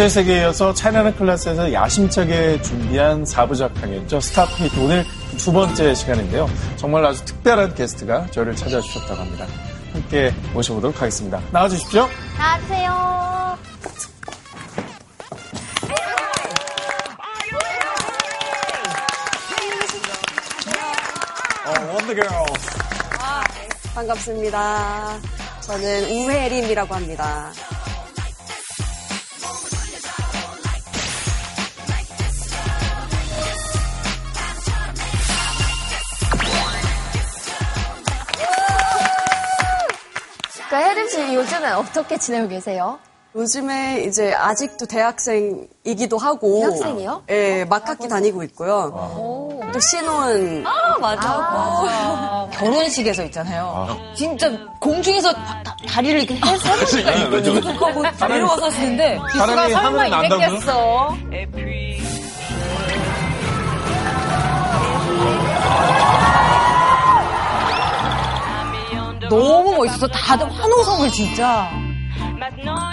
정체의 세계에 이어서 차이나는 클래스에서 야심차게 준비한 4부작 강의였죠. 스타피트 오늘 두 번째 시간인데요. 정말 아주 특별한 게스트가 저를 찾아주셨다고 합니다. 함께 모셔보도록 하겠습니다. 나와주십시오. 안녕하세요. 반갑습니다. 저는 우혜림이라고 합니다. 요즘은 어떻게 지내고 계세요? 요즘에 이제 아직도 대학생이기도 하고. 대학생이요? 예, 막학기 다니고 있고요. 또 신혼. 아, 맞아. 결혼식에서 있잖아요. 진짜 공중에서 다, 다, 다리를 이렇게 해서 그거 뭐 내려와서 하시는데 사람이 하늘에 난다고요? 이 너무 멋있어서 다들 환호성을 진짜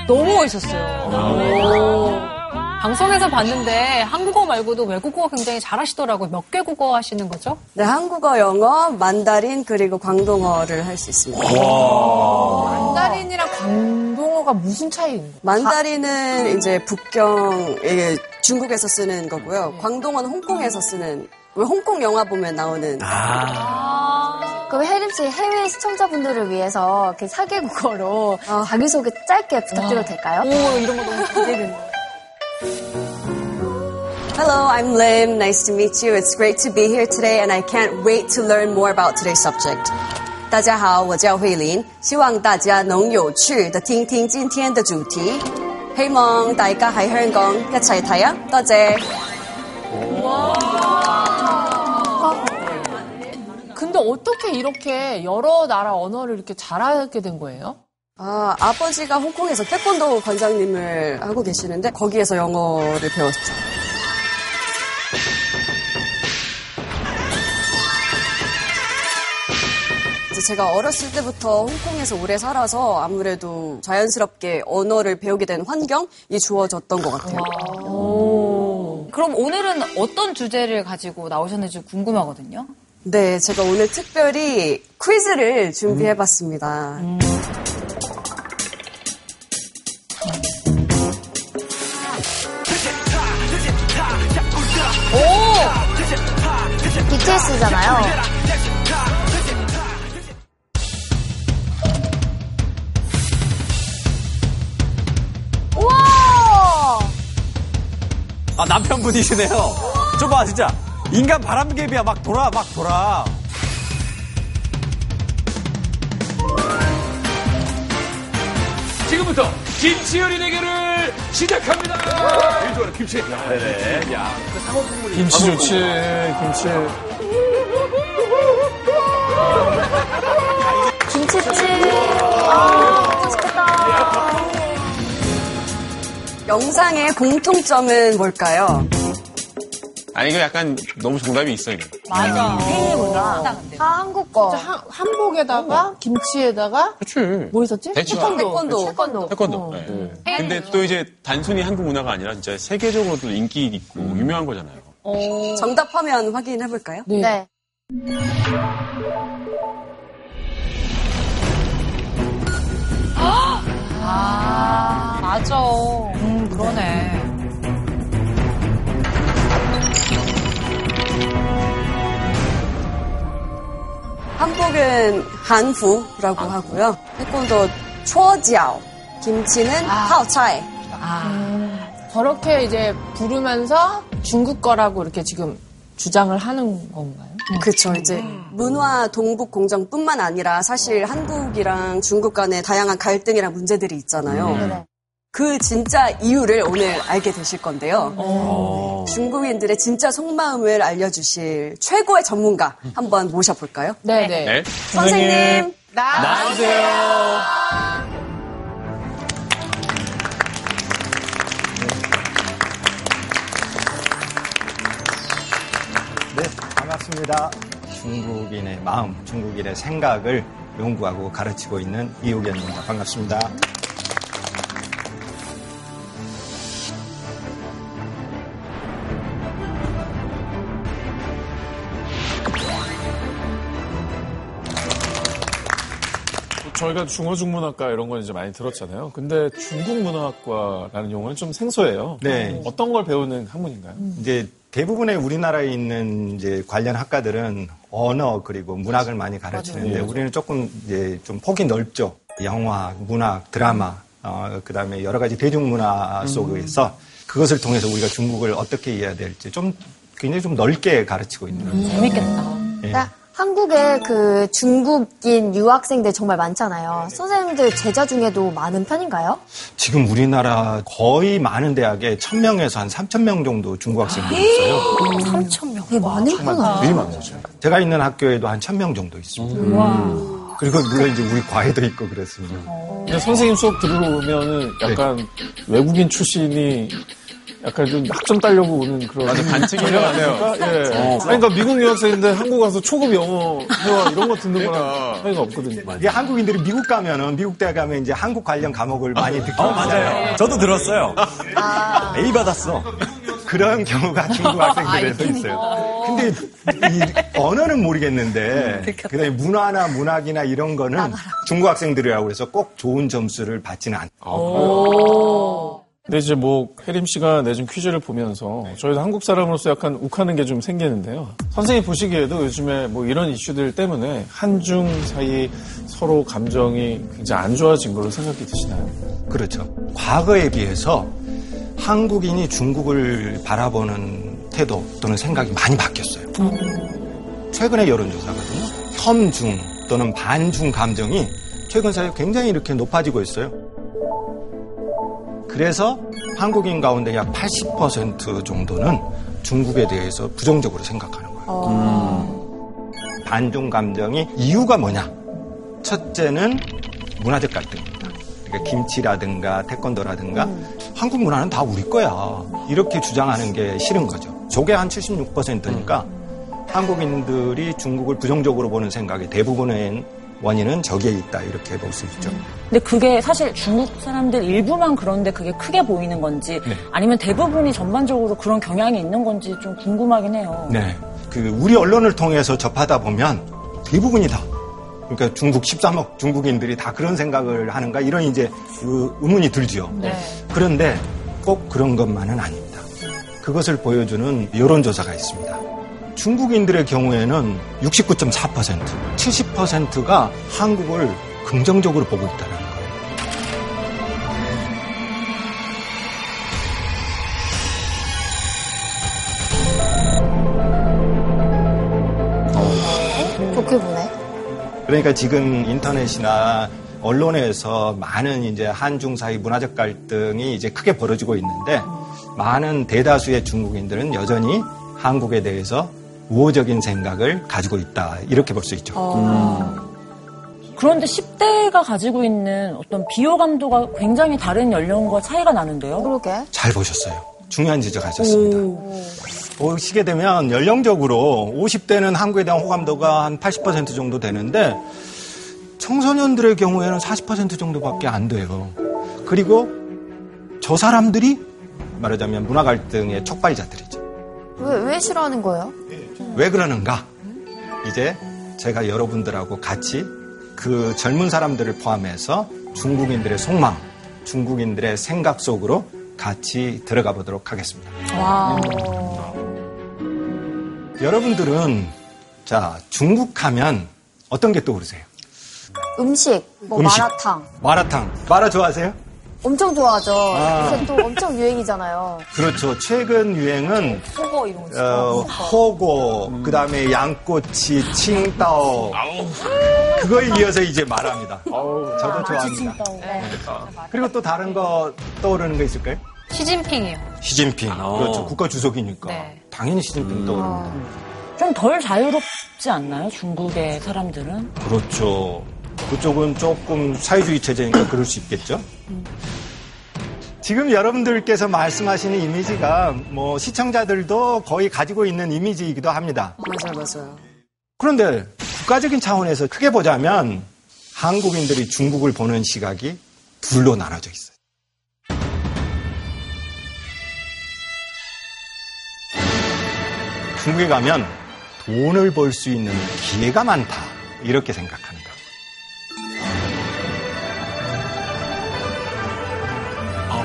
너무 멋있었어요. 방송에서 봤는데 한국어 말고도 외국어 굉장히 잘하시더라고요. 몇 개 국어 하시는 거죠? 네, 한국어, 영어, 만다린, 그리고 광동어를 할 수 있습니다. 만다린이랑 광동어가 무슨 차이인가요? 만다린은 이제 북경, 예, 중국에서 쓰는 거고요. 광동어는 홍콩에서 쓰는, 왜 홍콩 영화 보면 나오는. 그럼 혜림 씨 해외 시청자분들을 위해서 그 사계국어로 아. 자기소개 짧게 부탁드려도 될까요? 오, 이런 거 너무 기대된다. Hello, I'm Lim. Nice to meet you. It's great to be here today, and I can't wait to learn more about today's subject. 大家好，我叫慧琳，希望大家能有趣的听听今天的主题。希望大家喺香港一齊睇啊！多謝。 근데 어떻게 이렇게 여러 나라 언어를 이렇게 잘하게 된 거예요? 아, 아버지가 홍콩에서 태권도 관장님을 하고 계시는데 거기에서 영어를 배웠죠. 제가 어렸을 때부터 홍콩에서 오래 살아서 아무래도 자연스럽게 언어를 배우게 된 환경이 주어졌던 것 같아요. 그럼 오늘은 어떤 주제를 가지고 나오셨는지 궁금하거든요. 네, 제가 오늘 특별히 퀴즈를 준비해봤습니다. BTS잖아요. 우와! 아, 남편분이시네요. 저봐, 진짜. 인간 바람개비야. 막 돌아, 막 돌아. 지금부터 김치 요리 대결을 시작합니다. 일조는 김치. 야, 네네. 야, 그 상어 국물이. 김치 좋지, 김치. 김치찜. 아, 맛있겠다. 영상의 공통점은 뭘까요? 아니 이거 약간 너무 정답이 있어요. 맞아. 팬이구나. 다 한국 거. 한, 한복에다가 김치에다가 그치. 뭐 있었지? 대충. 태권도. 태권도. 태권도. 네. 근데 또 이제 단순히 한국 문화가 아니라 진짜 세계적으로도 인기 있고 유명한 거잖아요. 정답하면 확인해 볼까요? 네. 아, 맞아. 음, 그러네. 한복은 한후라고 하고요. 태권도 초지ao, 김치는 하오차이. 저렇게 이제 부르면서 중국 거라고 이렇게 지금 주장을 하는 건가요? 그쵸, 이제 문화 동북 공정뿐만 아니라 사실 한국이랑 중국 간의 다양한 갈등이랑 문제들이 있잖아요. 네. 그 진짜 이유를 오늘 알게 되실 건데요. 중국인들의 진짜 속마음을 알려주실 최고의 전문가 한번 모셔볼까요? 네 네. 네. 선생님, 나와주세요. 네, 반갑습니다. 중국인의 마음, 중국인의 생각을 연구하고 가르치고 있는 이호견입니다. 반갑습니다. 저희가 중어 중 문학과 이런 건 이제 많이 들었잖아요. 근데 중국 문화학과라는 용어는 좀 생소해요. 네. 어떤 걸 배우는 학문인가요? 이제 대부분의 우리나라에 있는 이제 관련 학과들은 언어 그리고 문학을 많이 가르치는데 우리는 조금 이제 좀 폭이 넓죠. 영화, 문학, 드라마, 어, 그 다음에 여러 가지 대중문화 속에서 그것을 통해서 우리가 중국을 어떻게 이해해야 될지 좀 굉장히 좀 넓게 가르치고 있는. 재밌겠다. 예. 나 한국에 그 중국인 유학생들 정말 많잖아요. 선생님들 제자 중에도 많은 편인가요? 지금 우리나라 거의 많은 대학에 1000명에서 한 3000명 정도 중국 학생들이 있어요. 3천 명. 되게 많은구나. 되게 거죠. 제가 있는 학교에도 한 1000명 정도 있습니다. 그리고 물론 이제 우리 과외도 있고 그랬습니다. 선생님 수업 들으면은 약간 외국인 출신이 약간 좀 학점 따려고 오는 그런. 맞아, 반칙인 것 같아요. 예. 아니, 그러니까 미국 유학생인데 한국 와서 초급 영어 회화 이런 거 듣는 거랑 차이가 없거든요. 이게 한국인들이 미국 가면은 미국 대학 가면 이제 한국 관련 과목을 많이 듣게 어, 맞아요. 저도 들었어요. A 받았어. 그런 경우가 중국 학생들에도 있어요. 근데 이 언어는 모르겠는데 그다음에 문화나 문학이나 이런 거는 중국 학생들이라고 그래서 꼭 좋은 점수를 받지는 않아요. 근데 이제 뭐 혜림 씨가 내준 퀴즈를 보면서 저희도 한국 사람으로서 약간 욱하는 게 좀 생기는데요. 선생님 보시기에도 요즘에 뭐 이런 이슈들 때문에 한중 사이 서로 감정이 굉장히 안 좋아진 걸로 생각이 드시나요? 그렇죠. 과거에 비해서 한국인이 중국을 바라보는 태도 또는 생각이 많이 바뀌었어요. 최근의 여론조사거든요. 섬중 또는 반중 감정이 최근 사이에 굉장히 이렇게 높아지고 있어요. 그래서 한국인 가운데 약 80% 정도는 중국에 대해서 부정적으로 생각하는 거예요. 반중 감정이 이유가 뭐냐? 첫째는 문화적 갈등입니다. 그러니까 김치라든가 태권도라든가 한국 문화는 다 우리 거야. 이렇게 주장하는 게 싫은 거죠. 저게 한 76%니까 한국인들이 중국을 부정적으로 보는 생각이 대부분의 원인은 저기에 있다. 이렇게 볼 수 있죠. 근데 그게 사실 중국 사람들 일부만 그런데 그게 크게 보이는 건지 아니면 대부분이 전반적으로 그런 경향이 있는 건지 좀 궁금하긴 해요. 네. 그 우리 언론을 통해서 접하다 보면 대부분이 다 그러니까 중국 13억 중국인들이 다 그런 생각을 하는가 이런 이제 그 의문이 들지요. 그런데 꼭 그런 것만은 아닙니다. 그것을 보여주는 여론조사가 있습니다. 중국인들의 경우에는 69.4%, 70%가 한국을 긍정적으로 보고 있다는 거예요. 좋게 보네. 그러니까 지금 인터넷이나 언론에서 많은 이제 한중 사이 문화적 갈등이 이제 크게 벌어지고 있는데 많은 대다수의 중국인들은 여전히 한국에 대해서 우호적인 생각을 가지고 있다 이렇게 볼 수 있죠. 그런데 10대가 가지고 있는 어떤 비호감도가 굉장히 다른 연령과 차이가 나는데요. 그러게. 잘 보셨어요. 중요한 지적하셨습니다. 보시게 되면 연령적으로 50대는 한국에 대한 호감도가 한 80% 정도 되는데 청소년들의 경우에는 40% 정도밖에 안 돼요. 그리고 저 사람들이 말하자면 문화 갈등의 촉발자들이죠. 왜, 왜 싫어하는 거예요? 왜 그러는가? 이제 제가 여러분들하고 같이 그 젊은 사람들을 포함해서 중국인들의 속마음, 중국인들의 생각 속으로 같이 들어가 보도록 하겠습니다. 여러분들은 자 중국 하면 어떤 게 떠오르세요? 음식, 뭐 음식. 마라탕. 마라탕. 마라 좋아하세요? 엄청 좋아하죠. 아. 요새 또 엄청 유행이잖아요. 그렇죠. 최근 유행은 호거 이런 거. 어, 호고, 그 다음에 양꼬치, 칭따오. 그거에 이어서 이제 말합니다. 저도 좋아합니다. 네. 그리고 또 다른 거 떠오르는 거 있을까요? 시진핑이요. 시진핑. 그렇죠. 국가 주석이니까. 네. 당연히 시진핑 떠오릅니다. 좀 덜 자유롭지 않나요? 중국의 사람들은? 그렇죠. 그쪽은 조금 사회주의 체제니까 그럴 수 있겠죠. 지금 여러분들께서 말씀하시는 이미지가 뭐 시청자들도 거의 가지고 있는 이미지이기도 합니다. 맞아요, 맞아요. 그런데 국가적인 차원에서 크게 보자면 한국인들이 중국을 보는 시각이 둘로 나눠져 있어요. 중국에 가면 돈을 벌 수 있는 기회가 많다. 이렇게 거.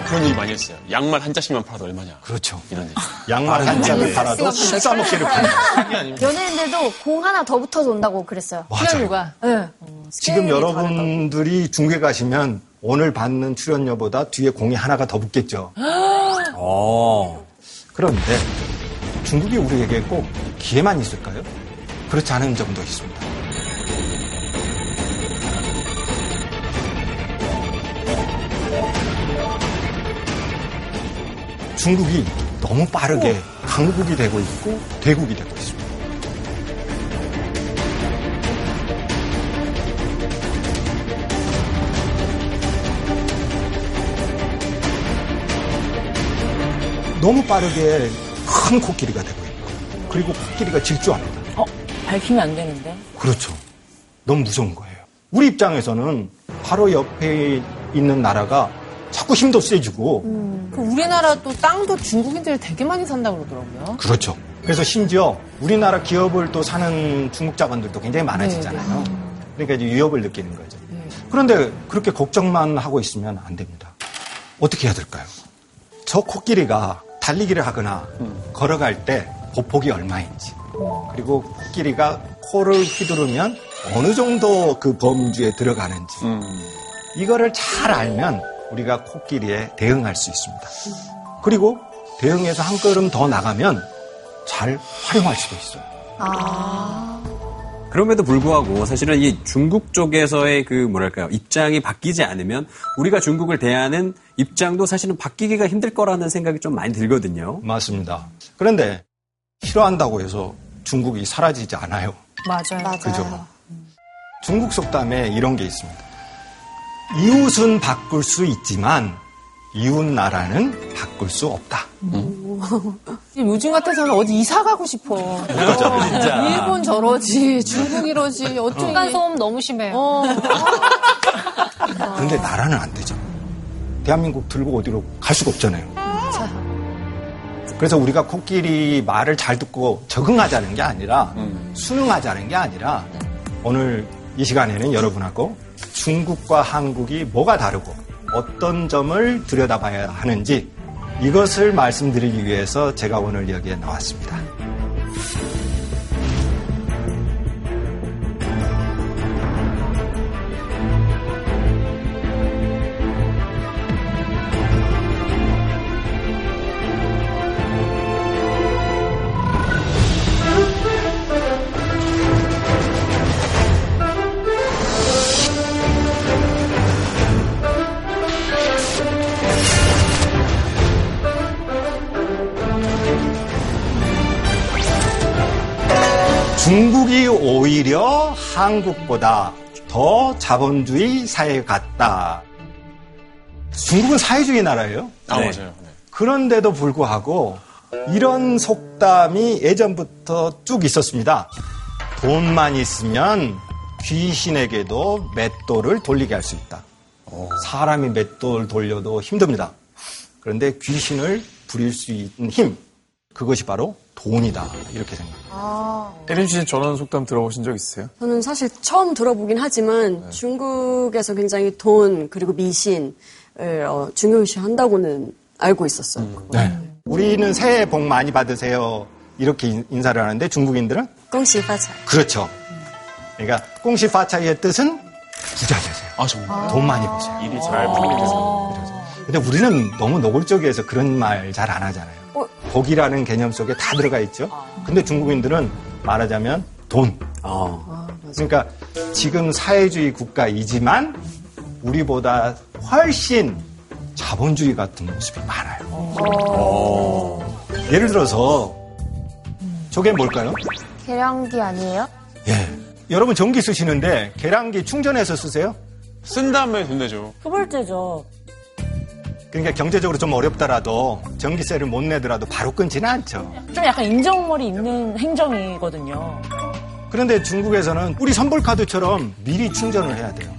그런 얘기 많이 했어요. 양말 한 짝씩만 팔아도 얼마냐. 그렇죠. 이런 얘기. 양말 한 짝을 팔아도 13억 개를 파는 연예인들도 공 하나 더 붙어서 온다고 그랬어요. 출연료가. 네. 지금 여러분들이 중국에 가시면 오늘 받는 출연료보다 뒤에 공이 하나가 더 붙겠죠. 어. 그런데 중국이 우리에게 꼭 기회만 있을까요? 그렇지 않은 점도 있습니다. 중국이 너무 빠르게 강국이 되고 있고 대국이 되고 있습니다. 너무 빠르게 큰 코끼리가 되고 있고 그리고 코끼리가 질주합니다. 어, 밝히면 안 되는데. 그렇죠. 너무 무서운 거예요. 우리 입장에서는 바로 옆에 있는 나라가 자꾸 힘도 세지고 그 우리나라 또 땅도 중국인들이 되게 많이 산다고 그러더라고요. 그렇죠. 그래서 심지어 우리나라 기업을 또 사는 중국 자본들도 굉장히 많아지잖아요. 그러니까 이제 위협을 느끼는 거죠. 그런데 그렇게 걱정만 하고 있으면 안 됩니다. 어떻게 해야 될까요? 저 코끼리가 달리기를 하거나 걸어갈 때 보폭이 얼마인지 그리고 코끼리가 코를 휘두르면 어느 정도 그 범주에 들어가는지 이거를 잘 알면 우리가 코끼리에 대응할 수 있습니다. 그리고 대응해서 한 걸음 더 나가면 잘 활용할 수도 있어요. 그럼에도 불구하고 사실은 이 중국 쪽에서의 그 뭐랄까요 입장이 바뀌지 않으면 우리가 중국을 대하는 입장도 사실은 바뀌기가 힘들 거라는 생각이 좀 많이 들거든요. 맞습니다. 그런데 싫어한다고 해서 중국이 사라지지 않아요. 맞아요. 맞아요. 그죠? 중국 속담에 이런 게 있습니다. 이웃은 바꿀 수 있지만 이웃 나라는 바꿀 수 없다. 요즘 같아서는 어디 이사 가고 싶어. 어, 진짜. 일본 저러지, 중국 이러지, 어쩌 중간 소음 너무 심해요. 어. 그런데 나라는 안 되죠. 대한민국 들고 어디로 갈 수가 없잖아요. 그래서 우리가 코끼리 말을 잘 듣고 적응하자는 게 아니라 순응하자는 게 아니라 오늘 이 시간에는 여러분하고 중국과 한국이 뭐가 다르고 어떤 점을 들여다봐야 하는지 이것을 말씀드리기 위해서 제가 오늘 여기에 나왔습니다. 한국보다 더 자본주의 사회 같다. 중국은 사회주의 나라예요. 아, 네. 맞아요. 네. 그런데도 불구하고 이런 속담이 예전부터 쭉 있었습니다. 돈만 있으면 귀신에게도 맷돌을 돌리게 할 수 있다. 사람이 맷돌 돌려도 힘듭니다. 그런데 귀신을 부릴 수 있는 힘, 그것이 바로 돈이다. 이렇게 생각합니다. 아. 혜린 씨 전원 속담 들어보신 적 있으세요? 저는 사실 처음 들어보긴 하지만 네. 중국에서 굉장히 돈 그리고 미신을 어, 중요시 한다고는 알고 있었어요. 음. 네. 우리는 새해 복 많이 받으세요. 이렇게 인사를 하는데 중국인들은 꽁시파차. 그렇죠. 그러니까 꽁시파차의 뜻은 부자 되세요. 아, 정말. 돈 많이 버세요. 일이 잘 풀리세요. 어. 근데 우리는 너무 노골적이어서 그런 말 잘 안 하잖아요. 어. 복이라는 개념 속에 다 들어가 있죠. 근데 중국인들은 말하자면 돈. 어. 그러니까 지금 사회주의 국가이지만 우리보다 훨씬 자본주의 같은 모습이 많아요. 예를 들어서 저게 뭘까요? 계량기 아니에요? 예. 여러분 전기 쓰시는데 계량기 충전해서 쓰세요? 쓴 다음에 돈 내죠. 그벌제죠. 그러니까 경제적으로 좀 어렵더라도 전기세를 못 내더라도 바로 끊지는 않죠. 좀 약간 인정머리 있는 행정이거든요. 그런데 중국에서는 우리 선불카드처럼 미리 충전을 해야 돼요.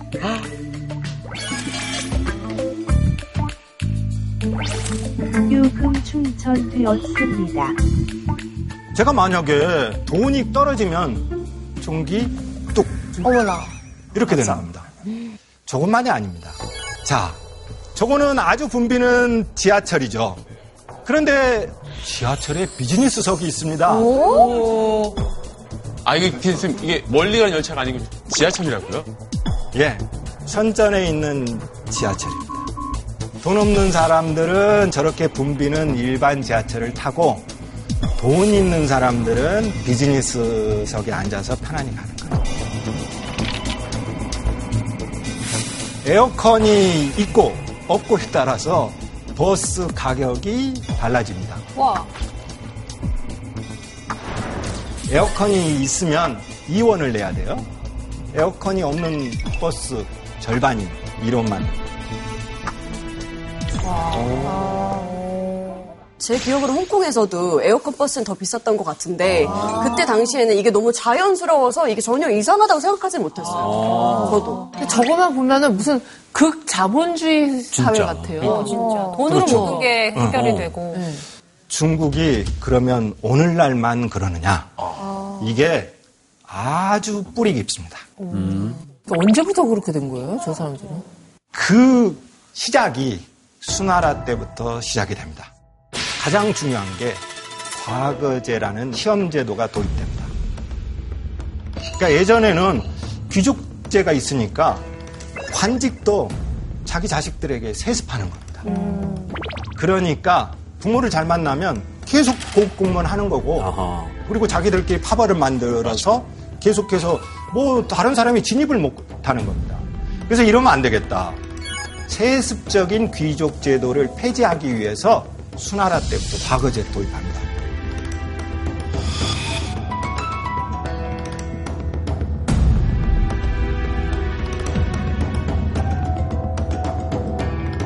요금 충전되었습니다. 제가 만약에 돈이 떨어지면 전기 뚝 어머나. 이렇게 되는 겁니다. 조금만이 아닙니다. 자, 저거는 아주 붐비는 지하철이죠. 그런데 지하철에 비즈니스석이 있습니다. 아, 이게, 지금 이게 멀리 가는 열차가 아니고 지하철이라고요? 예, 선전에 있는 지하철입니다. 돈 없는 사람들은 저렇게 붐비는 일반 지하철을 타고 돈 있는 사람들은 비즈니스석에 앉아서 편안히 가는 거예요. 에어컨이 있고 없고에 따라서 버스 가격이 달라집니다. 와. 에어컨이 있으면 2원을 내야 돼요. 에어컨이 없는 버스 절반이 1원만. 제 기억으로 홍콩에서도 에어컨 버스는 더 비쌌던 것 같은데 그때 당시에는 이게 너무 자연스러워서 이게 전혀 이상하다고 생각하지 못했어요. 저도. 근데 저거만 보면은 무슨 극 자본주의 사회 진짜. 같아요. 어, 진짜. 돈으로 그렇죠. 모든 게 해결이 어, 어. 되고. 중국이 그러면 오늘날만 그러느냐? 이게 아주 뿌리 깊습니다. 언제부터 그렇게 된 거예요, 저 사람들은? 그 시작이 수나라 때부터 시작이 됩니다. 가장 중요한 게 과거제라는 시험 제도가 도입됩니다. 그러니까 예전에는 귀족제가 있으니까 관직도 자기 자식들에게 세습하는 겁니다. 그러니까 부모를 잘 만나면 계속 고급 공무원 하는 거고 아하. 그리고 자기들끼리 파벌을 만들어서 계속해서 뭐 다른 사람이 진입을 못 하는 겁니다. 그래서 이러면 안 되겠다. 세습적인 귀족 제도를 폐지하기 위해서 수나라 때부터 과거제 도입합니다.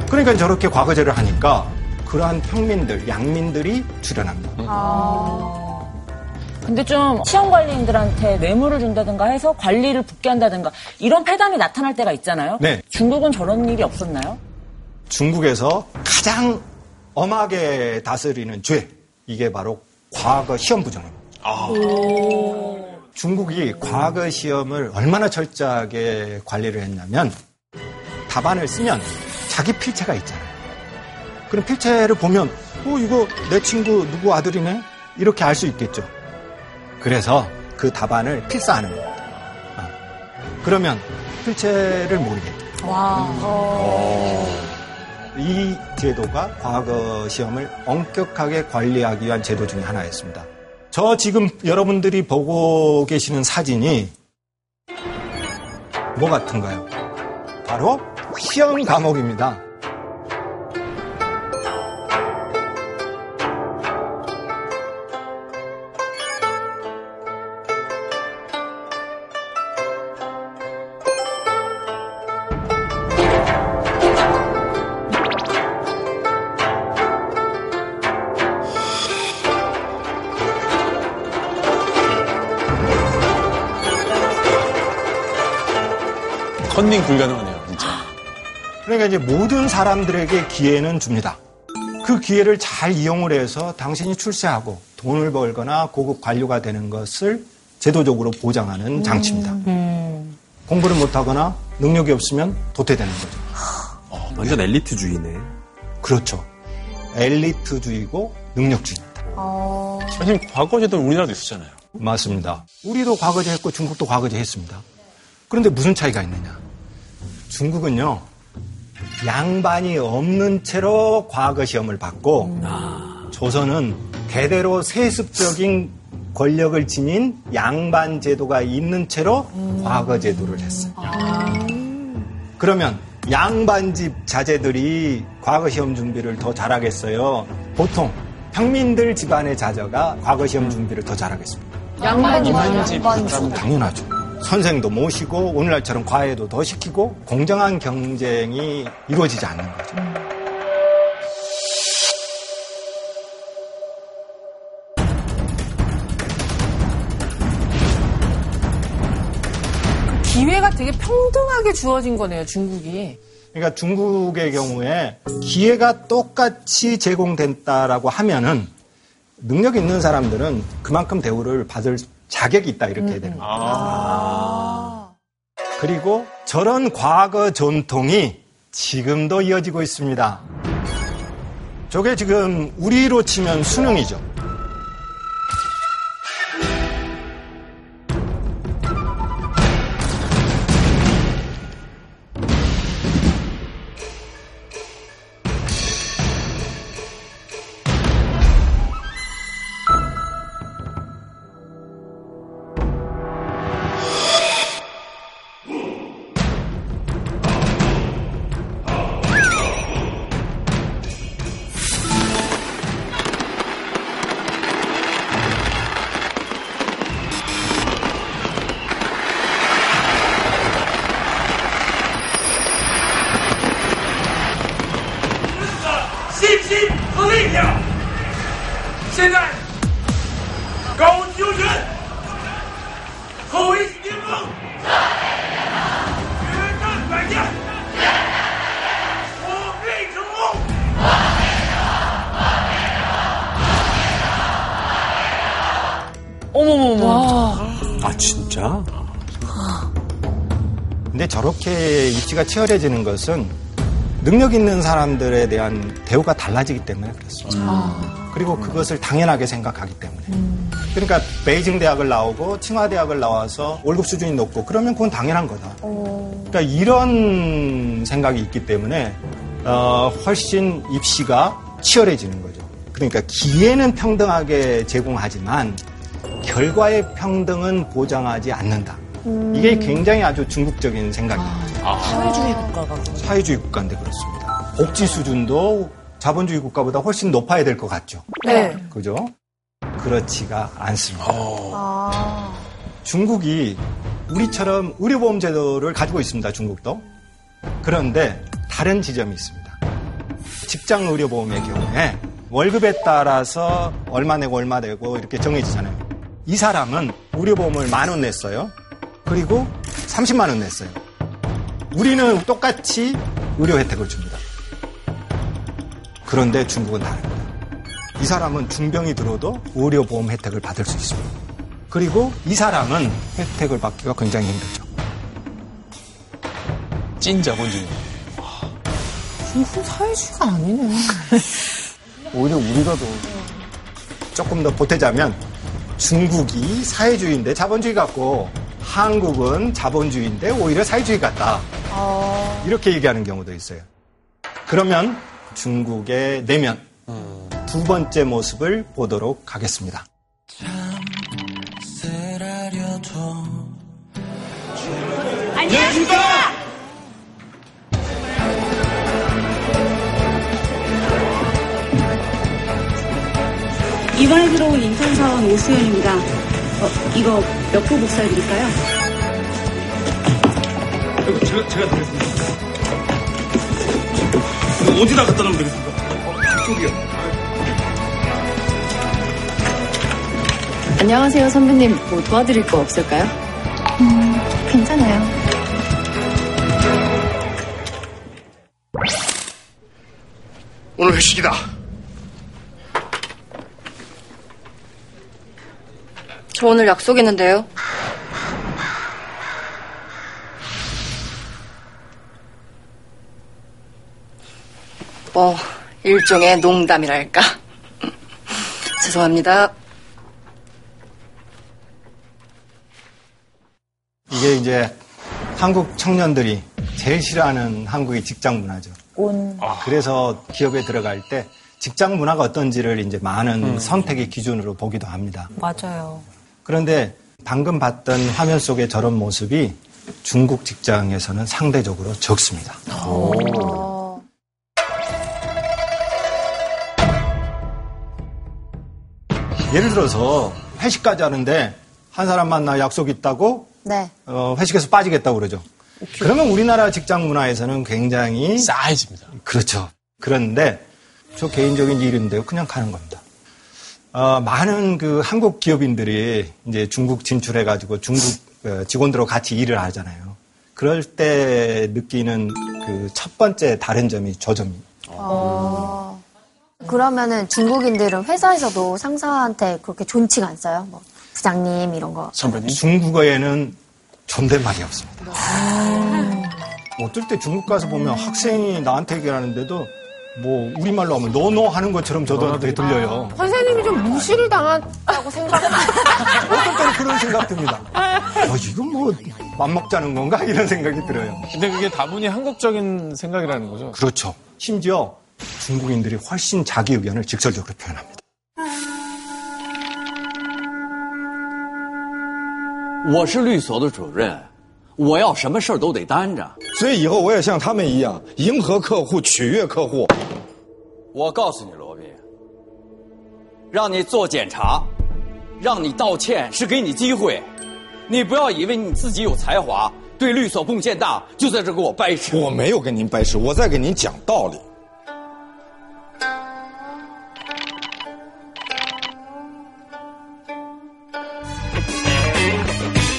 그러니까 저렇게 과거제를 하니까 그러한 평민들, 양민들이 출현합니다. 근데 좀 시험 관리인들한테 뇌물을 준다든가 해서 관리를 붙게 한다든가 이런 폐담이 나타날 때가 있잖아요. 네. 중국은 저런 일이 없었나요? 중국에서 가장 엄하게 다스리는 죄, 이게 바로 과거 시험 부정입니다. 중국이 과거 시험을 얼마나 철저하게 관리를 했냐면 답안을 쓰면 자기 필체가 있잖아요. 그럼 필체를 보면 어 이거 내 친구 누구 아들이네 이렇게 알 수 있겠죠. 그래서 그 답안을 필사하는 겁니다. 아, 그러면 필체를 모르겠죠. 이 제도가 과거 시험을 엄격하게 관리하기 위한 제도 중에 하나였습니다. 저 지금 여러분들이 보고 계시는 사진이 뭐 같은가요? 바로 시험 과목입니다. 불가능하네요, 진짜. 그러니까 이제 모든 사람들에게 기회는 줍니다. 그 기회를 잘 이용을 해서 당신이 출세하고 돈을 벌거나 고급 관료가 되는 것을 제도적으로 보장하는 장치입니다. 공부를 못하거나 능력이 없으면 도태되는 거죠. 완전 엘리트주의네. 그렇죠. 엘리트주의고 능력주의입니다. 사실 과거제도는 우리나라도 있었잖아요. 맞습니다. 우리도 과거제 했고 중국도 과거제 했습니다. 그런데 무슨 차이가 있느냐? 중국은요, 양반이 없는 채로 과거 시험을 받고, 조선은 대대로 세습적인 권력을 지닌 양반 제도가 있는 채로 과거 제도를 했어요. 그러면 양반집 자제들이 과거 시험 준비를 더 잘하겠어요? 보통 평민들 집안의 자녀가 과거 시험 준비를 더 잘하겠습니다. 양반이 이만집 양반주. 당연하죠. 선생도 모시고 오늘날처럼 과외도 더 시키고 공정한 경쟁이 이루어지지 않는 거죠. 기회가 되게 평등하게 주어진 거네요, 중국이. 그러니까 중국의 경우에 기회가 똑같이 제공된다라고 하면은 능력 있는 사람들은 그만큼 대우를 받을 자격이 있다 이렇게 해야 되는 거예요. 그리고 저런 과거 전통이 지금도 이어지고 있습니다. 저게 지금 우리로 치면 수능이죠. 입시가 치열해지는 것은 능력 있는 사람들에 대한 대우가 달라지기 때문에 그렇습니다. 그리고 그것을 당연하게 생각하기 때문에. 그러니까 베이징 대학을 나오고 칭화 대학을 나와서 월급 수준이 높고 그러면 그건 당연한 거다. 그러니까 이런 생각이 있기 때문에 어, 훨씬 입시가 치열해지는 거죠. 그러니까 기회는 평등하게 제공하지만 결과의 평등은 보장하지 않는다. 이게 굉장히 아주 중국적인 생각입니다. 사회주의 국가가. 사회주의 국가인데 그렇습니다. 복지 수준도 자본주의 국가보다 훨씬 높아야 될 것 같죠. 네. 그죠? 그렇지가 않습니다. 아. 중국이 우리처럼 의료보험 제도를 가지고 있습니다. 중국도. 그런데 다른 지점이 있습니다. 직장 의료보험의 경우에 월급에 따라서 얼마 내고 얼마 내고 이렇게 정해지잖아요. 이 사람은 의료보험을 만 원 냈어요. 그리고 30만 원 냈어요. 우리는 똑같이 의료 혜택을 줍니다. 그런데 중국은 다릅니다. 이 사람은 중병이 들어도 의료보험 혜택을 받을 수 있습니다. 그리고 이 사람은 혜택을 받기가 굉장히 힘들죠. 찐 자본주의. 중국 사회주의가 아니네. 오히려 우리가 더 조금 더 보태자면 중국이 사회주의인데 자본주의 같고 한국은 자본주의인데 오히려 사회주의 같다. 이렇게 얘기하는 경우도 있어요. 그러면 중국의 내면 두 번째 모습을 보도록 하겠습니다. 안녕하십니까! 이번에 들어온 인턴 사원 오수연입니다. 어, 이거 몇부 복사해드릴까요? 제가, 제가 드리겠습니다. 이거 어디다 갖다 놓으면 되겠습니까? 저쪽이요. 안녕하세요, 선배님. 뭐 도와드릴 거 없을까요? 음, 괜찮아요. 오늘 회식이다. 저 오늘 약속 있는데요. 뭐, 일종의 농담이랄까. 죄송합니다. 이게 이제 한국 청년들이 제일 싫어하는 한국의 직장 문화죠. 온. 그래서 기업에 들어갈 때 직장 문화가 어떤지를 이제 많은 음. 선택의 기준으로 보기도 합니다. 맞아요. 그런데 방금 봤던 화면 속의 저런 모습이 중국 직장에서는 상대적으로 적습니다. 예를 들어서 회식까지 하는데 한 사람 만나 약속 있다고 네. 어, 회식에서 빠지겠다고 그러죠. 그러면 우리나라 직장 문화에서는 굉장히 싸해집니다. 그렇죠. 그런데 저 개인적인 일인데요. 그냥 가는 겁니다. 어, 많은 그 한국 기업인들이 이제 중국 진출해가지고 중국 어, 직원들하고 같이 일을 하잖아요. 그럴 때 느끼는 그 첫 번째 다른 점이 저 점이. 어. 그러면은 중국인들은 회사에서도 상사한테 그렇게 존칭 안 써요? 뭐 부장님 이런 거. 중국어에는 존댓말이 없습니다. 어떨 때 중국 가서 보면 학생이 나한테 얘기하는데도 뭐 우리말로 하면 너너 하는 것처럼 저도 되게 들려요. 선생님이 좀 무시를 당했다고 생각. 어떨 때는 그런 생각 듭니다. 아, 이건 뭐 맘먹자는 건가 이런 생각이 들어요. 근데 그게 다분히 한국적인 생각이라는 거죠. 그렇죠. 심지어 중국인들이 훨씬 자기 의견을 직설적으로 표현합니다. 我是律所的主任，我要什么事儿都得担着。所以以后我也像他们一样，迎合客户，取悦客户。 我告诉你，罗宾，让你做检查，让你道歉是给你机会，你不要以为你自己有才华，对律所贡献大，就在这给我掰扯。我没有跟您掰扯，我在给您讲道理。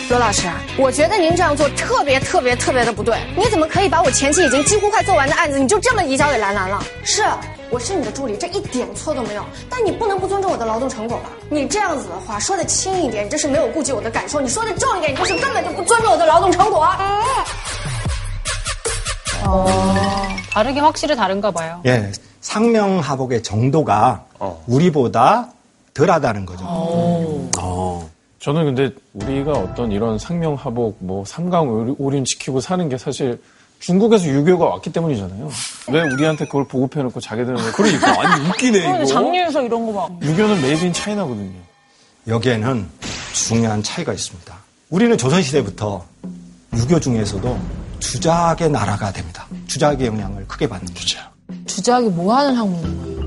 罗老师，我觉得您这样做特别特别特别的不对。你怎么可以把我前期已经几乎快做完的案子，你就这么移交给兰兰了？是，我是你的助理，这一点错都没有。但你不能不尊重我的劳动成果吧？你这样子的话说的轻一点，你这是没有顾及我的感受；你说的重一点，你就是根本就不尊重我的劳动成果。 어, 다르게 확실히 다른가 봐요. 예, 상명하복의 정도가 우리보다 덜하다는 거죠. 어. 저는 근데 우리가 어떤 이런 상명하복, 뭐 삼강 오륜 지키고 사는 게 사실 중국에서 유교가 왔기 때문이잖아요. 왜 우리한테 그걸 보급해놓고 자기들은 왜 그러니까 아니 웃기네 그런데 장례에서 이런 거 막. 유교는 made in China거든요. 여기에는 중요한 차이가 있습니다. 우리는 조선시대부터 유교 중에서도 주자학의 나라가 됩니다. 주자학의 영향을 크게 받는 거죠. 주작이 뭐 하는 학문인 거예요?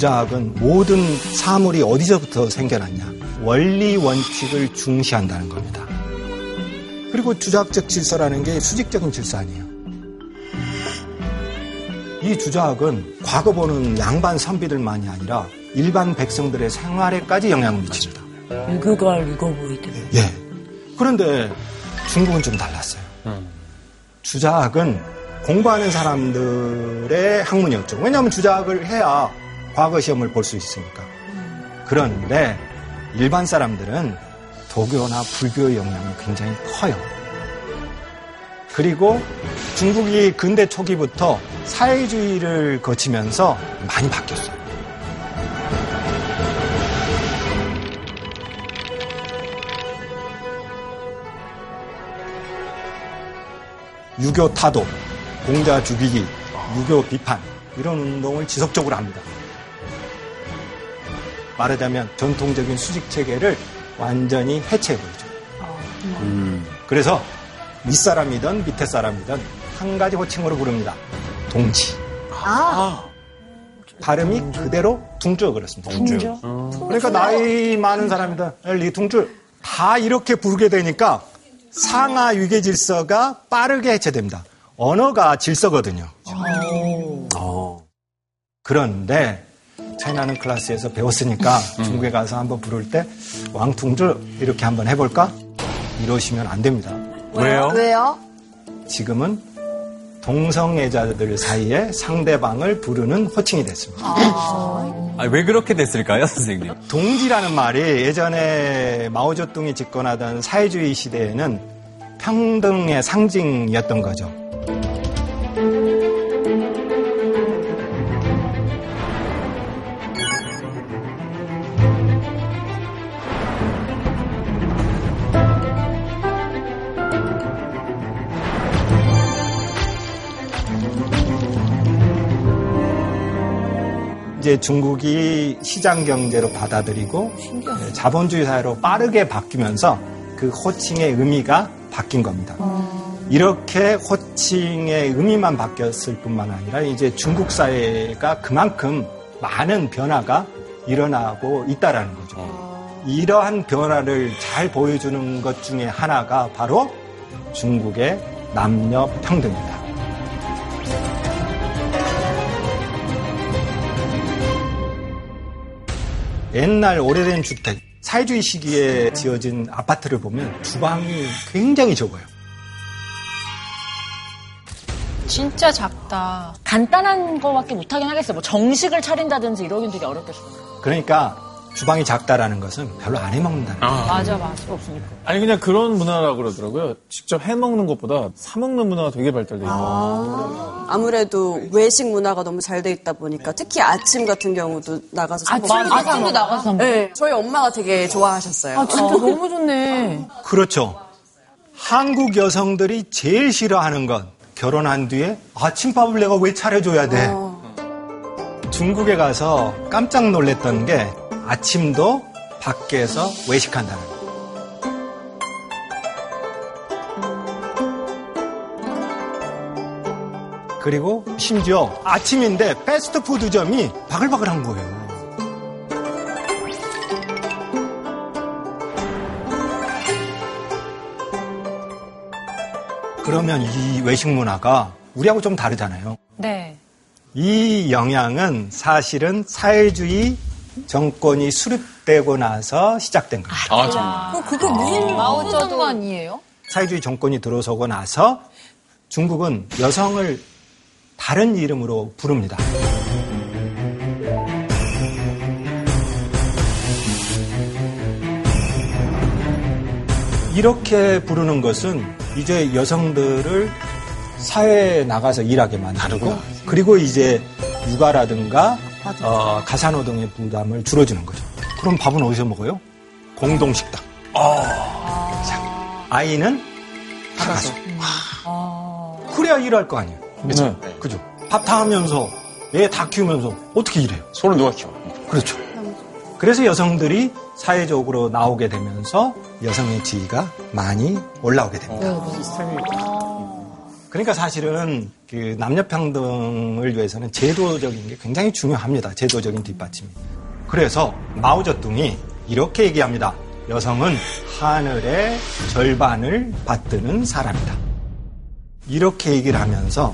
주작은 모든 사물이 어디서부터 생겨났냐. 원리 원칙을 중시한다는 겁니다. 그리고 주작적 질서라는 게 수직적인 질서 아니에요. 이 주작은 과거 보는 양반 선비들만이 아니라 일반 백성들의 생활에까지 영향을 미칩니다. 유교가 읽어보이대. 예. 그런데 중국은 좀 달랐어요. 주작은 공부하는 사람들의 학문이었죠. 왜냐하면 주작을 해야 과거 시험을 볼 수 있으니까. 그런데 일반 사람들은 도교나 불교의 영향이 굉장히 커요. 그리고 중국이 근대 초기부터 사회주의를 거치면서 많이 바뀌었어요. 유교 타도, 공자 죽이기, 유교 비판 이런 운동을 지속적으로 합니다. 말하자면 전통적인 수직 체계를 완전히 해체해버리죠. 그래서 윗사람이든 밑에 사람이든 한 가지 호칭으로 부릅니다. 동지. 아, 발음이 그대로 둥줄 그렇습니다. 둥줄. 그러니까 나이 많은 사람이든 이 둥줄 다 이렇게 부르게 되니까 상하 위계 질서가 빠르게 해체됩니다. 언어가 질서거든요. 그런데 차이나는 클래스에서 배웠으니까 중국에 가서 한번 부를 때 왕퉁줄 이렇게 한번 해볼까? 이러시면 안 됩니다. 왜요? 왜요? 지금은 동성애자들 사이에 상대방을 부르는 호칭이 됐습니다. 아, 왜 그렇게 됐을까요, 선생님? 동지라는 말이 예전에 마오쩌둥이 집권하던 사회주의 시대에는 평등의 상징이었던 거죠. 이제 중국이 시장 경제로 받아들이고 네, 자본주의 사회로 빠르게 바뀌면서 그 호칭의 의미가 바뀐 겁니다. 이렇게 호칭의 의미만 바뀌었을 뿐만 아니라 이제 중국 사회가 그만큼 많은 변화가 일어나고 있다라는 거죠. 이러한 변화를 잘 보여주는 것 중에 하나가 바로 중국의 남녀 평등입니다. 옛날 오래된 주택, 사회주의 시기에 지어진 아파트를 보면 주방이 굉장히 적어요. 진짜 작다. 간단한 거밖에 못하긴 하겠어요. 뭐 정식을 차린다든지 이러긴 되게 어렵겠어요. 그러니까 주방이 작다라는 것은 별로 안 해먹는다는 거예요. 맞아, 맞아. 없으니까. 아니 그냥 그런 문화라고 그러더라고요. 직접 해 먹는 것보다 사 먹는 문화가 되게 발달돼 있고. 아무래도 외식 문화가 너무 잘 돼 있다 보니까 특히 아침 같은 경우도 나가서 사 아침도. 아침도 나가서? 네, 저희 엄마가 되게 좋아하셨어요. 아, 진짜 너무 좋네. 그렇죠. 한국 여성들이 제일 싫어하는 건 결혼한 뒤에 아침밥을 내가 왜 차려줘야 돼? 중국에 가서 깜짝 놀랐던 게 아침도 밖에서 외식한다는 거. 그리고 심지어 아침인데 패스트푸드점이 바글바글한 거예요. 그러면 이 외식 문화가 우리하고 좀 다르잖아요. 네. 이 영향은 사실은 사회주의 정권이 수립되고 나서 시작된 겁니다. 아, 정말. 그게 무슨 마오쩌둥. 상관이에요? 사회주의 정권이 들어서고 나서 중국은 여성을 다른 이름으로 부릅니다. 이렇게 부르는 것은 이제 여성들을 사회에 나가서 일하게 만들고 그리고 이제 육아라든가 어, 가사노동의 부담을 줄여주는 거죠. 그럼 밥은 어디서 먹어요? 공동식당. 자, 아이는 나가서. 그래야 일할 거 아니에요. 그렇죠. 그죠. 밥 다 하면서 애 다 키우면서 어떻게 일해요? 손을 누가 키워? 그렇죠. 그래서 여성들이 사회적으로 나오게 되면서 여성의 지위가 많이 올라오게 됩니다. 그러니까 사실은 그 남녀 평등을 위해서는 제도적인 게 굉장히 중요합니다. 제도적인 뒷받침이. 그래서 마오쩌둥이 이렇게 얘기합니다. 여성은 하늘의 절반을 받드는 사람이다. 이렇게 얘기를 하면서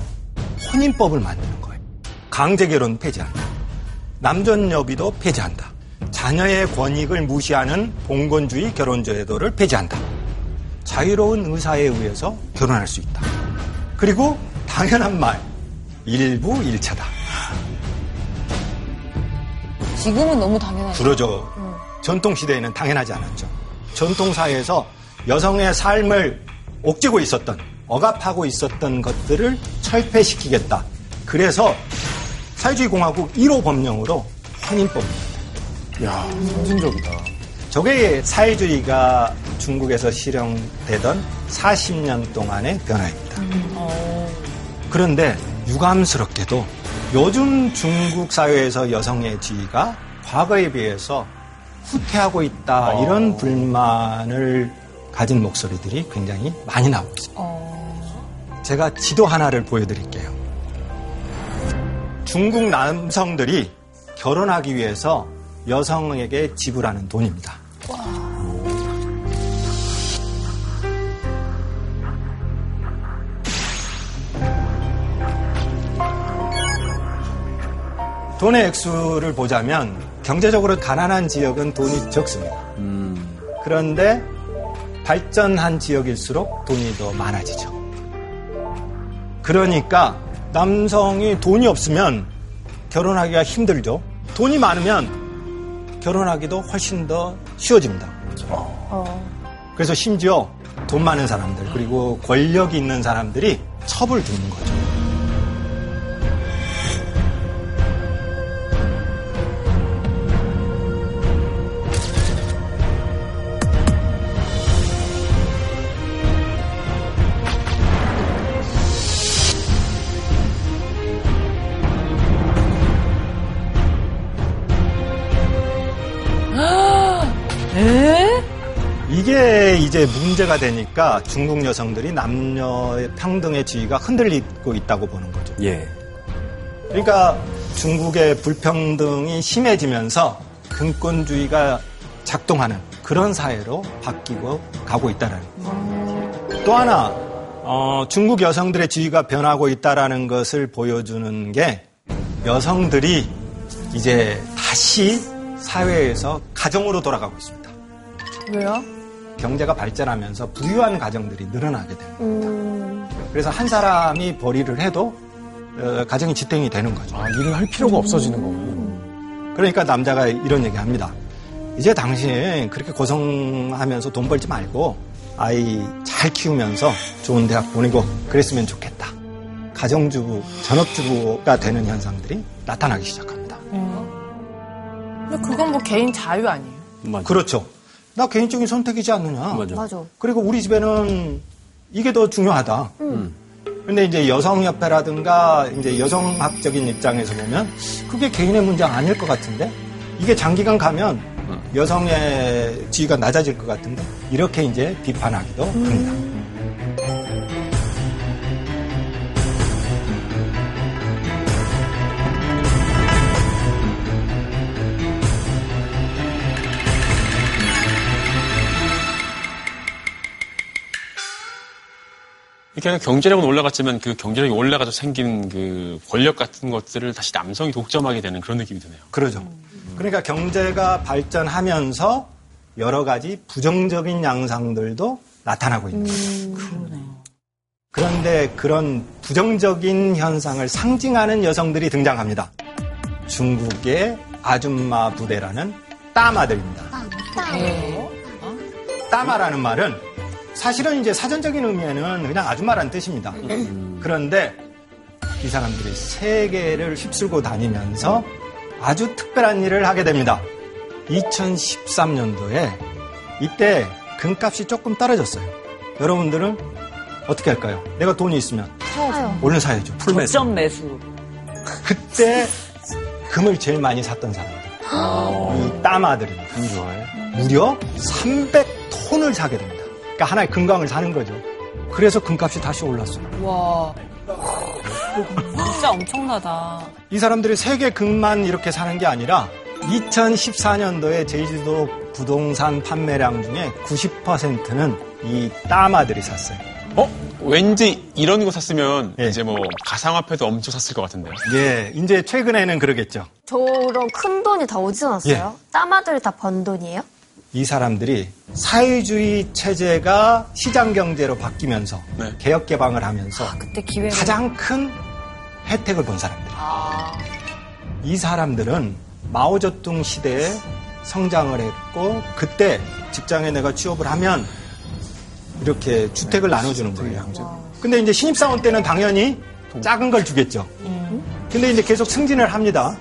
혼인법을 만드는 거예요. 강제 결혼 폐지한다. 남존여비도 폐지한다. 자녀의 권익을 무시하는 봉건주의 결혼제도를 폐지한다. 자유로운 의사에 의해서 결혼할 수 있다. 그리고 당연한 말, 일부 일차다. 지금은 너무 당연하죠. 그러죠. 전통시대에는 당연하지 않았죠. 전통사회에서 여성의 삶을 옥죄고 있었던, 억압하고 있었던 것들을 철폐시키겠다. 그래서 사회주의 공화국 1호 법령으로 혼인법입니다. 야, 선진적이다. 저게 사회주의가 중국에서 실현되던 40년 동안의 변화입니다. 그런데 유감스럽게도 요즘 중국 사회에서 여성의 지위가 과거에 비해서 후퇴하고 있다 이런 불만을 가진 목소리들이 굉장히 많이 나오고 있습니다. 제가 지도 하나를 보여드릴게요. 중국 남성들이 결혼하기 위해서 여성에게 지불하는 돈입니다. 돈의 액수를 보자면 경제적으로 가난한 지역은 돈이 적습니다. 그런데 발전한 지역일수록 돈이 더 많아지죠. 그러니까 남성이 돈이 없으면 결혼하기가 힘들죠. 돈이 많으면 결혼하기도 훨씬 더 쉬워집니다. 그래서 심지어 돈 많은 사람들 그리고 권력이 있는 사람들이 첩을 두는 거죠. 이게 이제 문제가 되니까 중국 여성들이 남녀의 평등의 지위가 흔들리고 있다고 보는 거죠. 예. 그러니까 중국의 불평등이 심해지면서 금권주의가 작동하는 그런 사회로 바뀌고 가고 있다는 거예요. 또 하나 어, 중국 여성들의 지위가 변하고 있다라는 것을 보여주는 게 여성들이 이제 다시 사회에서 가정으로 돌아가고 있습니다. 왜요? 경제가 발전하면서 부유한 가정들이 늘어나게 됩니다. 그래서 한 사람이 벌이를 해도 어, 가정이 지탱이 되는 거죠. 아, 일을 할 필요가 없어지는 거군요. 그러니까 남자가 이런 얘기 합니다. 이제 당신 그렇게 고생하면서 돈 벌지 말고 아이 잘 키우면서 좋은 대학 보내고 그랬으면 좋겠다. 가정주부, 전업주부가 되는 현상들이 나타나기 시작합니다. 근데 그건 뭐 개인 자유 아니에요? 그렇죠. 나 개인적인 선택이지 않느냐. 맞아. 그리고 우리 집에는 이게 더 중요하다. 음. 근데 이제 여성협회라든가 이제 여성학적인 입장에서 보면 그게 개인의 문제 아닐 것 같은데 이게 장기간 가면 여성의 지위가 낮아질 것 같은데 이렇게 이제 비판하기도 합니다. 이렇게 하면 경제력은 올라갔지만 그 경제력이 올라가서 생긴 그 권력 같은 것들을 다시 남성이 독점하게 되는 그런 느낌이 드네요. 그러죠. 그러니까 경제가 발전하면서 여러 가지 부정적인 양상들도 나타나고 있는 거죠. 그런데 그런 부정적인 현상을 상징하는 여성들이 등장합니다. 중국의 아줌마 부대라는 따마들입니다. 따마라는 말은 사실은 이제 사전적인 의미에는 그냥 아줌마라는 뜻입니다. 그런데 이 사람들이 세계를 휩쓸고 다니면서 아주 특별한 일을 하게 됩니다. 2013년도에 이때 금값이 조금 떨어졌어요. 여러분들은 어떻게 할까요? 내가 돈이 있으면 사요. 얼른 사야죠. 풀매수. 저점 매수. 그때 금을 제일 많이 샀던 사람들. 이 따마들입니다. 금 좋아해? 무려 300톤을 사게 됩니다. 그러니까 하나의 금광을 사는 거죠. 그래서 금값이 다시 올랐어요. 와. 진짜 엄청나다. 이 사람들이 세계 금만 이렇게 사는 게 아니라 2014년도에 제주도 부동산 판매량 중에 90%는 이 따마들이 샀어요. 어? 왠지 이런 거 샀으면 이제 뭐 가상화폐도 엄청 샀을 것 같은데요. 예, 이제 최근에는 그러겠죠. 저런 큰 돈이 다 어디서 났어요? 땀아들이 다 번 돈이에요? 이 사람들이 사회주의 체제가 시장 경제로 바뀌면서 개혁 개방을 하면서 그때 기회가 가장 큰 혜택을 본 사람들. 이 사람들은 마오쩌둥 시대에 성장을 했고 그때 직장에 내가 취업을 하면 이렇게 주택을 나눠주는 거예요. 근데 이제 신입사원 때는 당연히 작은 걸 주겠죠. 근데 이제 계속 승진을 합니다.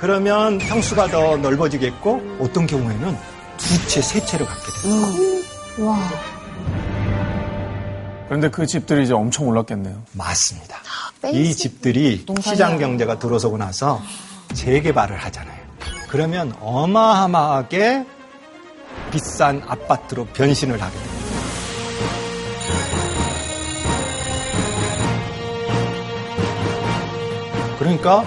그러면 평수가 더 넓어지겠고 어떤 경우에는 두 채, 세 채를 갖게 돼요. 와. 그런데 그 집들이 이제 엄청 올랐겠네요. 맞습니다. 베이스. 이 집들이. 시장 경제가 들어서고 나서 재개발을 하잖아요. 그러면 어마어마하게 비싼 아파트로 변신을 하게 됩니다. 그러니까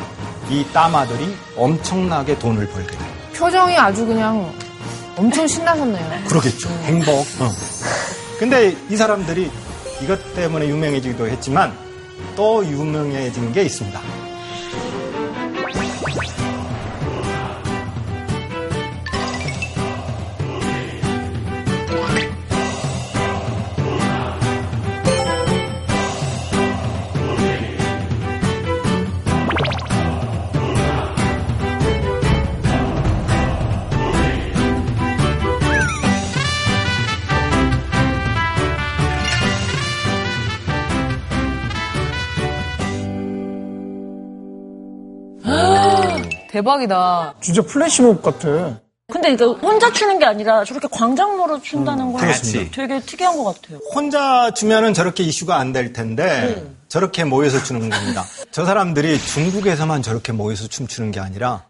이 따마들이 엄청나게 돈을 벌게 돼요. 표정이 아주 그냥 엄청 신나셨네요. 그러겠죠. 행복. 어. 근데 이 사람들이 이것 때문에 유명해지기도 했지만 또 유명해진 게 있습니다. 대박이다. 진짜 플래시몹 같아. 근데 이거 혼자 추는 게 아니라 저렇게 광장으로 춘다는 건 그렇습니다. 되게 특이한 것 같아요. 혼자 주면은 저렇게 이슈가 안 될 텐데 저렇게 모여서 추는 겁니다. 저 사람들이 중국에서만 저렇게 모여서 춤추는 게 아니라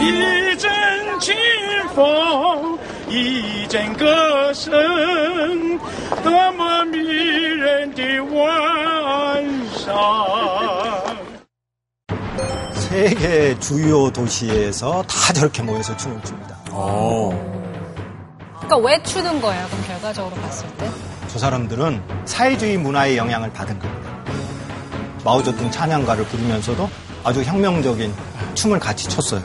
이젠 진포 이젠 것은 더머 미랜디 네 완성 세계 주요 도시에서 다 저렇게 모여서 춤을 춥니다. 오. 그러니까 왜 추는 거예요? 그럼 결과적으로 봤을 때? 저 사람들은 사회주의 문화의 영향을 받은 겁니다. 마오쩌둥 찬양가를 부르면서도 아주 혁명적인 춤을 같이 췄어요.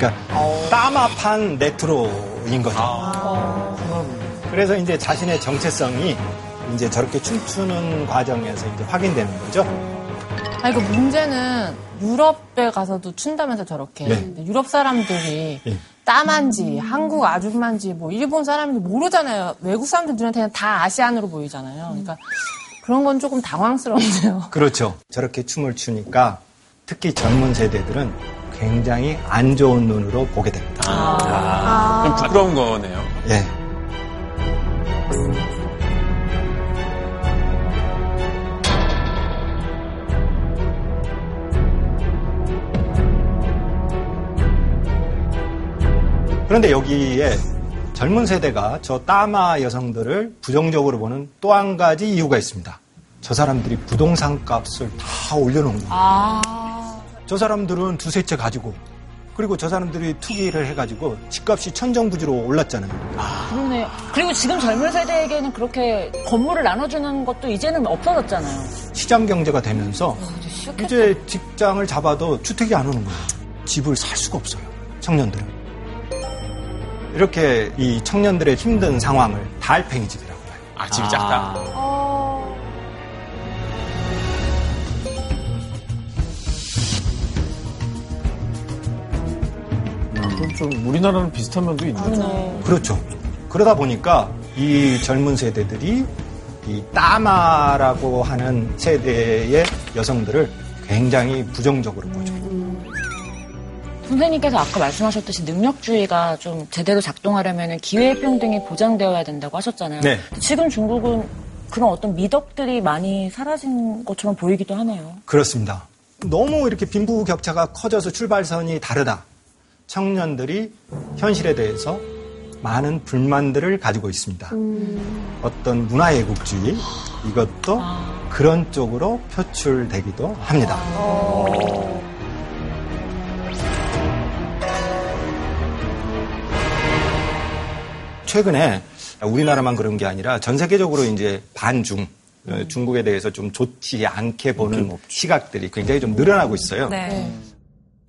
그러니까 따마판 레트로인 거죠. 그래서 이제 자신의 정체성이 이제 저렇게 춤추는 과정에서 이제 확인되는 거죠. 아니, 그 문제는 유럽에 가서도 춘다면서 저렇게. 네. 유럽 사람들이 예. 따만지, 한국 아줌마인지, 뭐, 일본 사람인지 모르잖아요. 외국 사람들 눈에는 다 아시안으로 보이잖아요. 그러니까 그런 건 조금 당황스럽네요. 그렇죠. 저렇게 춤을 추니까 특히 젊은 세대들은 굉장히 안 좋은 눈으로 보게 됩니다. 아, 좀 부끄러운 거네요. 예. 그런데 여기에 젊은 세대가 저 따마 여성들을 부정적으로 보는 또 한 가지 이유가 있습니다. 저 사람들이 부동산 값을 다 올려놓은 거예요. 아. 저 사람들은 두세 채 가지고 그리고 저 사람들이 투기를 해가지고 집값이 천정부지로 올랐잖아요. 그러네. 그리고 지금 젊은 세대에게는 그렇게 건물을 나눠주는 것도 이제는 없어졌잖아요. 시장 경제가 되면서 어, 이제 직장을 잡아도 주택이 안 오는 거예요. 집을 살 수가 없어요. 청년들은. 이렇게 이 청년들의 힘든 상황을 달팽이 집이라고 봐요. 아, 집이 작다. 그럼 좀 우리나라는 비슷한 면도 있네요. 그렇죠. 그러다 보니까 이 젊은 세대들이 이 따마라고 하는 세대의 여성들을 굉장히 부정적으로 보죠. 선생님께서 아까 말씀하셨듯이 능력주의가 좀 제대로 작동하려면 기회평등이 보장되어야 된다고 하셨잖아요. 네. 지금 중국은 그런 어떤 미덕들이 많이 사라진 것처럼 보이기도 하네요. 그렇습니다. 너무 이렇게 빈부격차가 커져서 출발선이 다르다. 청년들이 현실에 대해서 많은 불만들을 가지고 있습니다. 어떤 문화예국주의 이것도 그런 쪽으로 표출되기도 합니다. 최근에 우리나라만 그런 게 아니라 전 세계적으로 이제 반중 어, 중국에 대해서 좀 좋지 않게 보는 시각들이 굉장히 좀 늘어나고 있어요. 네.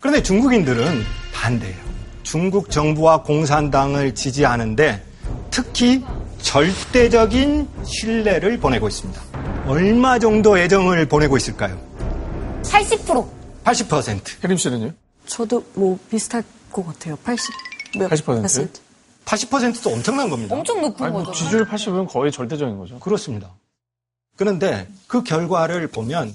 그런데 중국인들은 반대예요. 중국 정부와 공산당을 지지하는데 특히 절대적인 신뢰를 보내고 있습니다. 얼마 정도 애정을 보내고 있을까요? 80%. 80%. 혜림 씨는요? 저도 뭐 비슷할 것 같아요. 80 몇 80%? 80%도 엄청난 겁니다. 엄청 높은 아니, 뭐 거죠. 지지율 80은 거의 절대적인 거죠. 그렇습니다. 그런데 그 결과를 보면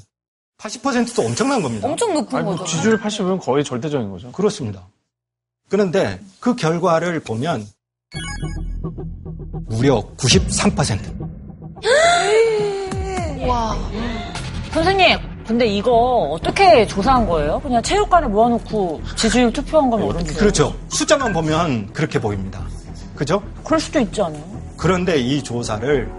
80%도 엄청난 겁니다. 엄청 높은 아니, 뭐 거죠. 지지율 80은 거의 절대적인 거죠. 그렇습니다. 그런데 그 결과를 보면 무려 93%. 와. 선생님, 근데 이거 어떻게 조사한 거예요? 그냥 체육관에 모아놓고 지지율 투표한 건 어른데. 그렇죠. 숫자만 보면 그렇게 보입니다. 그죠? 그럴 수도 있지 않아요? 그런데 이 조사를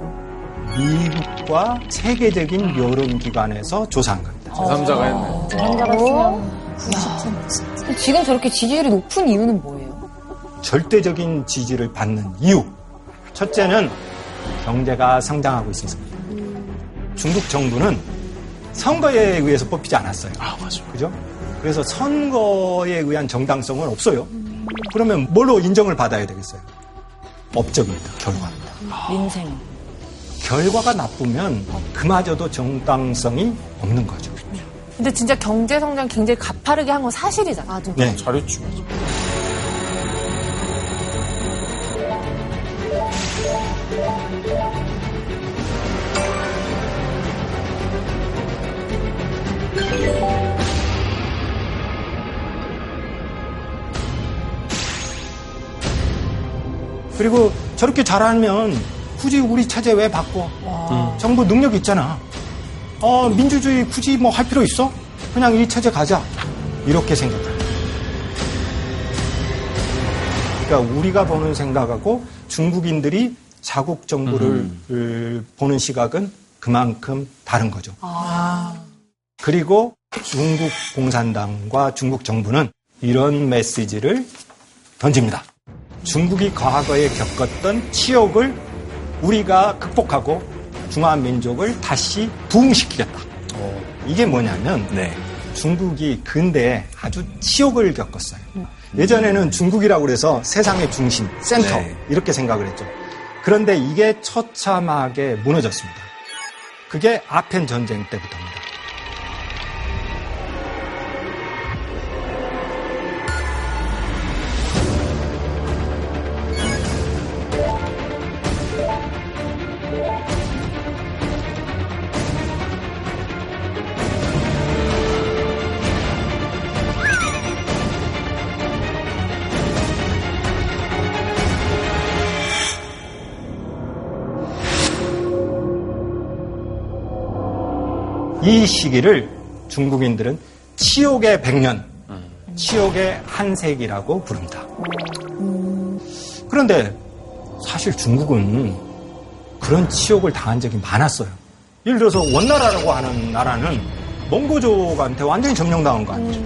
미국과 세계적인 여론기관에서 조사한 겁니다. 제3자가 했네. 제3자가 했으면. 근데 지금 저렇게 지지율이 높은 이유는 뭐예요? 절대적인 지지를 받는 이유. 첫째는 경제가 성장하고 있습니다. 중국 정부는 선거에 의해서 뽑히지 않았어요. 아, 맞아. 그죠? 그래서 선거에 의한 정당성은 없어요. 그러면 뭘로 인정을 받아야 되겠어요? 업적입니다. 결과입니다. 민생. 결과가 나쁘면 그마저도 정당성이 없는 거죠. 근데 진짜 경제 성장 굉장히 가파르게 한 건 사실이잖아. 맞아. 네. 잘했죠. 그리고 저렇게 잘하면 굳이 우리 차제 왜 바꿔? 정부 능력 있잖아. 어, 민주주의 굳이 뭐 할 필요 있어? 그냥 이 체제 가자. 이렇게 생각해요. 그러니까 우리가 보는 생각하고 중국인들이 자국 정부를 을 보는 시각은 그만큼 다른 거죠. 그리고 중국 공산당과 중국 정부는 이런 메시지를 던집니다. 중국이 과거에 겪었던 치욕을 우리가 극복하고 중화민족을 다시 부흥시키겠다. 이게 뭐냐면 중국이 근대에 아주 치욕을 겪었어요. 예전에는 중국이라고 그래서 세상의 중심, 센터 네. 이렇게 생각을 했죠. 그런데 이게 처참하게 무너졌습니다. 그게 아펜 전쟁 때부터입니다. 이 시기를 중국인들은 치욕의 백년, 치욕의 한세기라고 부릅니다. 그런데 사실 중국은 그런 치욕을 당한 적이 많았어요. 예를 들어서 원나라라고 하는 나라는 몽고족한테 완전히 점령당한 거 아니죠.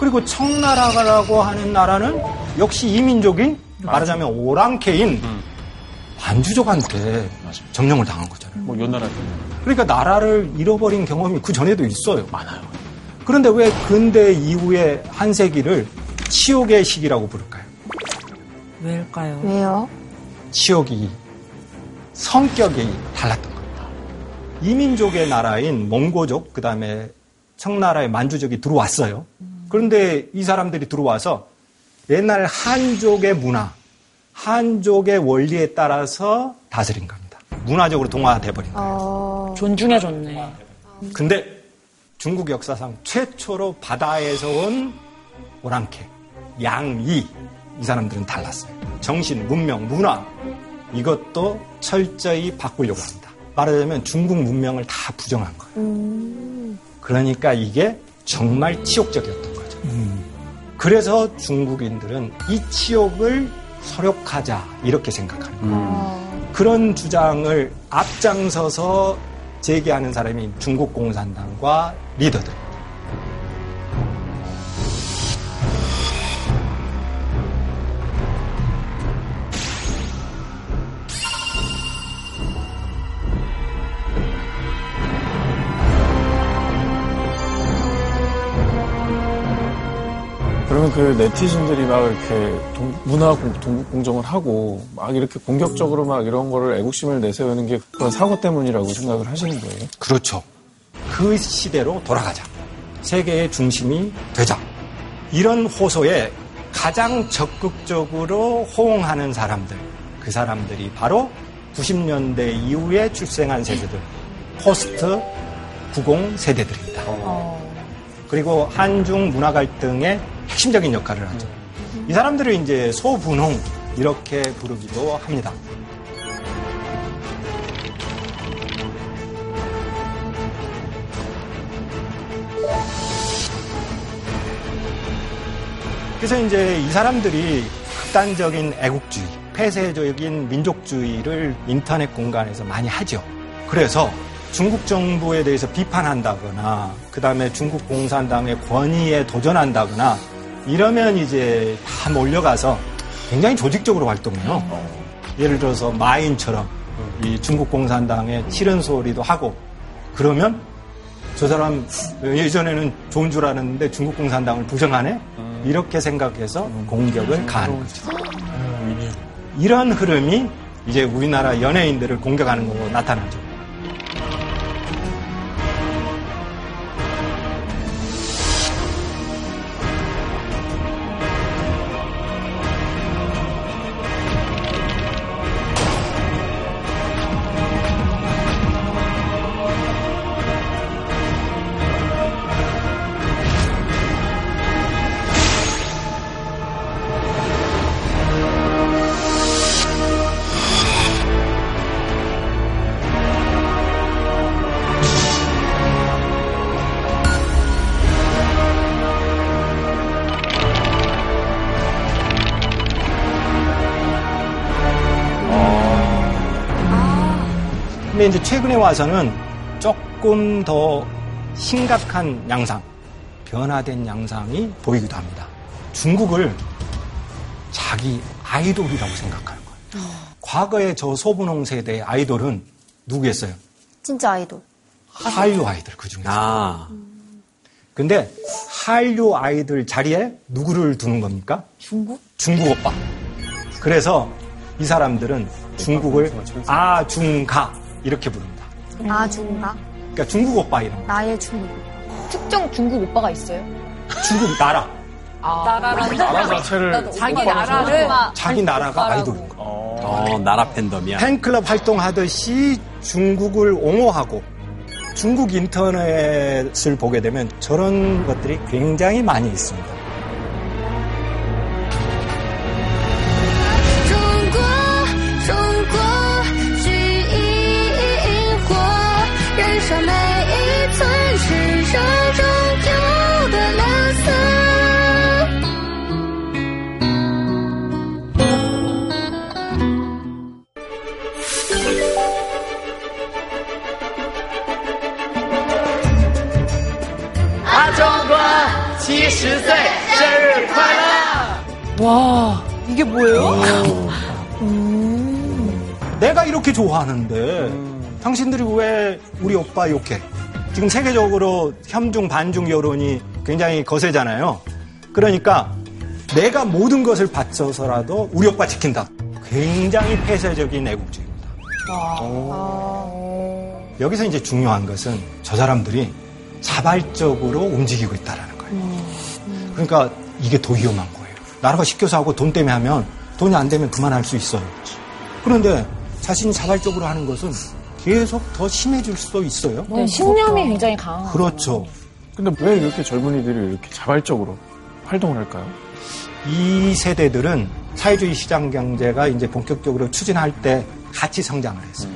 그리고 청나라라고 하는 나라는 역시 이민족이 말하자면 오랑캐인 반주족한테 점령을 당한 거잖아요. 뭐 요나라 그러니까 나라를 잃어버린 경험이 그 전에도 있어요. 많아요. 그런데 왜 근대 이후의 한 세기를 치욕의 시기라고 부를까요? 왜일까요? 왜요? 치욕이 성격이 달랐던 겁니다. 이민족의 나라인 몽고족, 그 다음에 청나라의 만주족이 들어왔어요. 그런데 이 사람들이 들어와서 옛날 한족의 문화, 한족의 원리에 따라서 다스린 겁니다. 문화적으로 동화돼 버린 거예요. 존중해줬네. 근데 중국 역사상 최초로 바다에서 온 오랑캐, 양이 이 사람들은 달랐어요. 정신, 문명, 문화 이것도 철저히 바꾸려고 합니다. 말하자면 중국 문명을 다 부정한 거예요. 그러니까 이게 정말 치욕적이었던 거죠. 그래서 중국인들은 이 치욕을 서력하자 이렇게 생각하는 거예요. 그런 주장을 앞장서서 제기하는 사람이 중국 공산당과 리더들. 그러면 그 네티즌들이 막 이렇게 동- 문화 공, 공정을 하고 막 이렇게 공격적으로 막 이런 거를 애국심을 내세우는 게 그런 사고 때문이라고 생각을 하시는 거예요? 그렇죠. 그 시대로 돌아가자. 세계의 중심이 되자. 이런 호소에 가장 적극적으로 호응하는 사람들. 그 사람들이 바로 90년대 이후에 출생한 세대들. 포스트 90 세대들입니다. 그리고 한중 문화 갈등의 핵심적인 역할을 하죠. 이 사람들을 이제 소분홍 이렇게 부르기도 합니다. 그래서 이제 이 사람들이 극단적인 애국주의, 폐쇄적인 민족주의를 인터넷 공간에서 많이 하죠. 그래서 중국 정부에 대해서 비판한다거나, 그 다음에 중국 공산당의 권위에 도전한다거나, 이러면 이제 다 몰려가서 굉장히 조직적으로 활동해요. 예를 들어서 마인처럼 이 중국 공산당의 싫은 소리도 하고, 그러면 저 사람 예전에는 좋은 줄 알았는데 중국 공산당을 부정하네? 이렇게 생각해서 공격을 가하는 거죠. 이런 흐름이 이제 우리나라 연예인들을 공격하는 걸로 나타나죠. 최근에 와서는 조금 더 심각한 양상, 변화된 양상이 보이기도 합니다. 중국을 자기 아이돌이라고 생각하는 거예요. 과거에 저 소분홍 세대의 아이돌은 누구였어요? 진짜 아이돌. 한류 아이들 그 중에서. 아. 근데 한류 아이들 자리에 누구를 두는 겁니까? 중국? 중국 오빠. 그래서 이 사람들은 중국을 아중가 이렇게 부릅니다. 아 중가? 그러니까 중국 오빠 이런 거. 나의 중국. 특정 중국 오빠가 있어요? 중국 나라. 나라라는 나라 자체를 자기 나라를 자기 나라가 아이돌인 거. 어, 나라 팬덤이야. 팬클럽 활동하듯이 중국을 옹호하고 중국 인터넷을 보게 되면 저런 것들이 굉장히 많이 있습니다. 이게 뭐예요? 내가 이렇게 좋아하는데 당신들이 왜 우리 오빠 욕해? 지금 세계적으로 현중 반중 여론이 굉장히 거세잖아요. 그러니까 내가 모든 것을 바쳐서라도 우리 오빠 지킨다. 굉장히 폐쇄적인 애국주의입니다. 여기서 이제 중요한 것은 저 사람들이 자발적으로 움직이고 있다라는 거예요. 그러니까 이게 더 위험한 거예요. 나라가 시켜서 하고 돈 때문에 하면 돈이 안 되면 그만할 수 있어요. 그런데 자신이 자발적으로 하는 것은 계속 더 심해질 수도 있어요. 네, 신념이 굉장히 강한 그렇죠. 근데 왜 이렇게 젊은이들이 이렇게 자발적으로 활동을 할까요? 이 세대들은 사회주의 시장 경제가 이제 본격적으로 추진할 때 같이 성장을 했어요.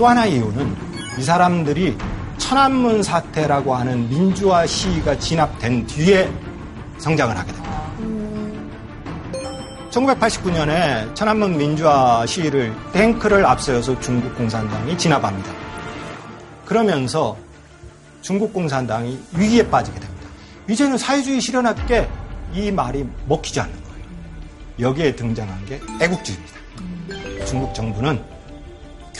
또 하나의 이유는 이 사람들이 천안문 사태라고 하는 민주화 시위가 진압된 뒤에 성장을 하게 됩니다. 1989년에 천안문 민주화 시위를 탱크를 앞세워서 중국 공산당이 진압합니다. 그러면서 중국 공산당이 위기에 빠지게 됩니다. 이제는 사회주의 실현할게 이 말이 먹히지 않는 거예요. 여기에 등장한 게 애국주의입니다. 중국 정부는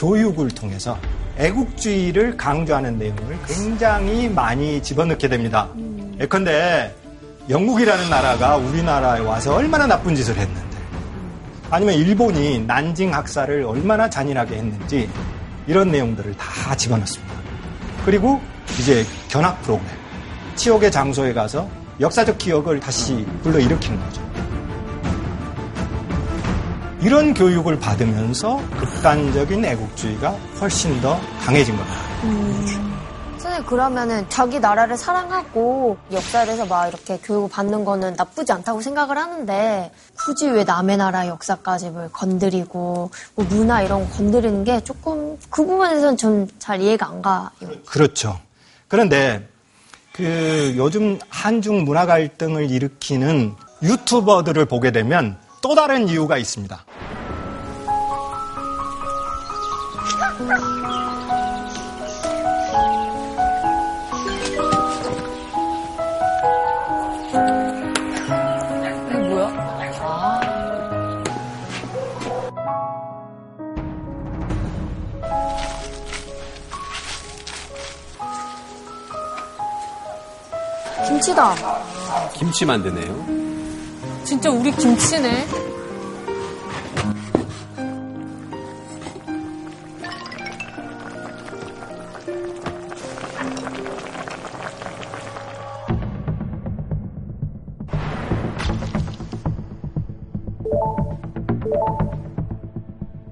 교육을 통해서 애국주의를 강조하는 내용을 굉장히 많이 집어넣게 됩니다. 예컨대 영국이라는 나라가 우리나라에 와서 얼마나 나쁜 짓을 했는데 아니면 일본이 난징 학살을 얼마나 잔인하게 했는지 이런 내용들을 다 집어넣습니다. 그리고 이제 견학 프로그램 치욕의 장소에 가서 역사적 기억을 다시 불러일으키는 거죠. 이런 교육을 받으면서 극단적인 애국주의가 훨씬 더 강해진 겁니다. 선생님 그러면은 자기 나라를 사랑하고 역사에서 막 이렇게 교육을 받는 거는 나쁘지 않다고 생각을 하는데 굳이 왜 남의 나라 역사까지 뭘 건드리고 뭐 문화 이런 거 건드리는 게 조금 그 부분에서는 좀 잘 이해가 안 가요. 그렇죠. 그런데 그 요즘 한중 문화 갈등을 일으키는 유튜버들을 보게 되면 또 다른 이유가 있습니다. 이게 뭐야? 아. 김치다. 김치 만드네요. 진짜 우리 김치네.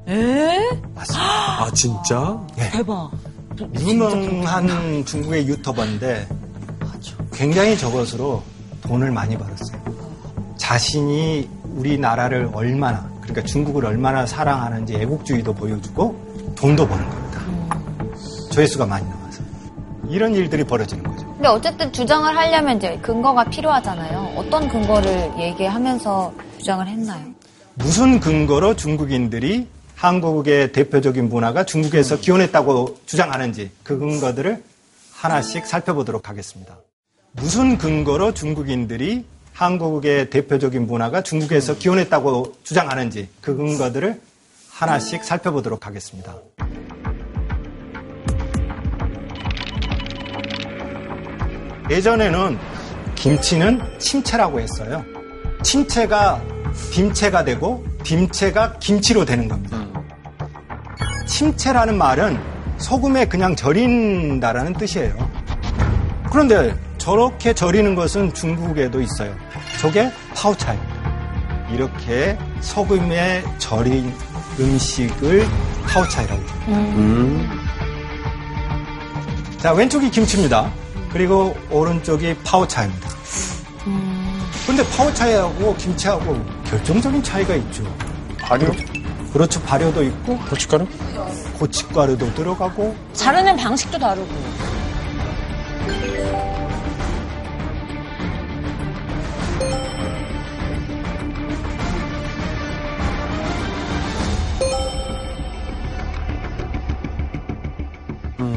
에? 아, 진짜? 대박. 유명한 중국의 유튜버인데 굉장히 저것으로 돈을 많이 벌었어요. 자신이 우리나라를 얼마나 그러니까 중국을 얼마나 사랑하는지 애국주의도 보여주고 돈도 버는 겁니다. 조회수가 많이 나와서 이런 일들이 벌어지는 거죠. 근데 어쨌든 주장을 하려면 이제 근거가 필요하잖아요. 어떤 근거를 얘기하면서 주장을 했나요? 무슨 근거로 중국인들이 한국의 대표적인 문화가 중국에서 기원했다고 주장하는지 그 근거들을 하나씩 살펴보도록 하겠습니다. 무슨 근거로 중국인들이 한국의 대표적인 문화가 중국에서 기원했다고 주장하는지 그 근거들을 하나씩 살펴보도록 하겠습니다. 예전에는 김치는 침체라고 했어요. 침체가 딤체가 되고 딤체가 김치로 되는 겁니다. 침체라는 말은 소금에 그냥 절인다라는 뜻이에요. 그런데 저렇게 절이는 것은 중국에도 있어요. 저게 파오차이. 이렇게 소금에 절인 음식을 파오차이라고 해요. 자, 왼쪽이 김치입니다. 그리고 오른쪽이 파오차입니다. 근데 파오차이하고 김치하고 결정적인 차이가 있죠. 발효? 그렇죠. 발효도 있고. 고춧가루? 고춧가루도 들어가고. 자르는 방식도 다르고.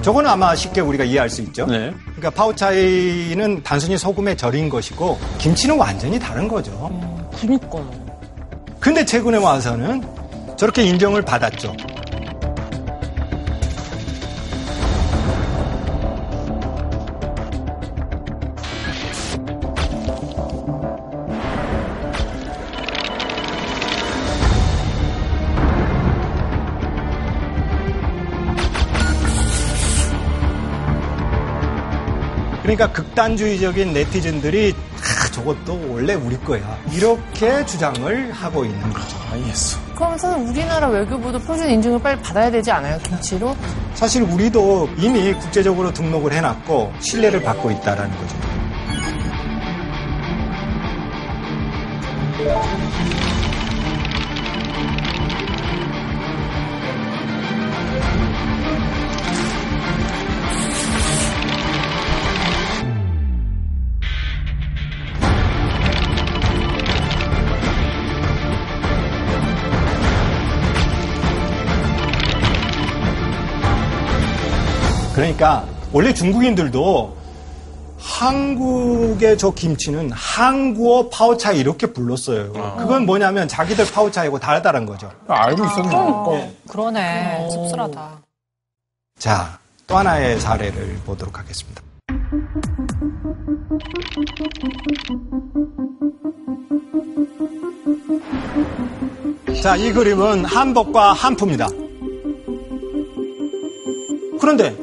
저거는 아마 쉽게 우리가 이해할 수 있죠. 그러니까 파오차이는 단순히 소금에 절인 것이고 김치는 완전히 다른 거죠. 그니까요. 근데 최근에 와서는 저렇게 인정을 받았죠. 그러니까 극단주의적인 네티즌들이 아, 저것도 원래 우리 거야. 이렇게 주장을 하고 있는 거죠. 알겠어. 그럼 사실 우리나라 외교부도 표준 인증을 빨리 받아야 되지 않아요? 김치로? 사실 우리도 이미 국제적으로 등록을 해놨고 신뢰를 받고 있다라는 거죠. 원래 중국인들도 한국의 저 김치는 한국어 파오차이 이렇게 불렀어요. 그건 뭐냐면 자기들 파오차이고 다르다는 거죠. 알고 있었네. 그러네. 씁쓸하다. 자, 또 하나의 사례를 보도록 하겠습니다. 자, 이 그림은 한복과 한푸입니다. 그런데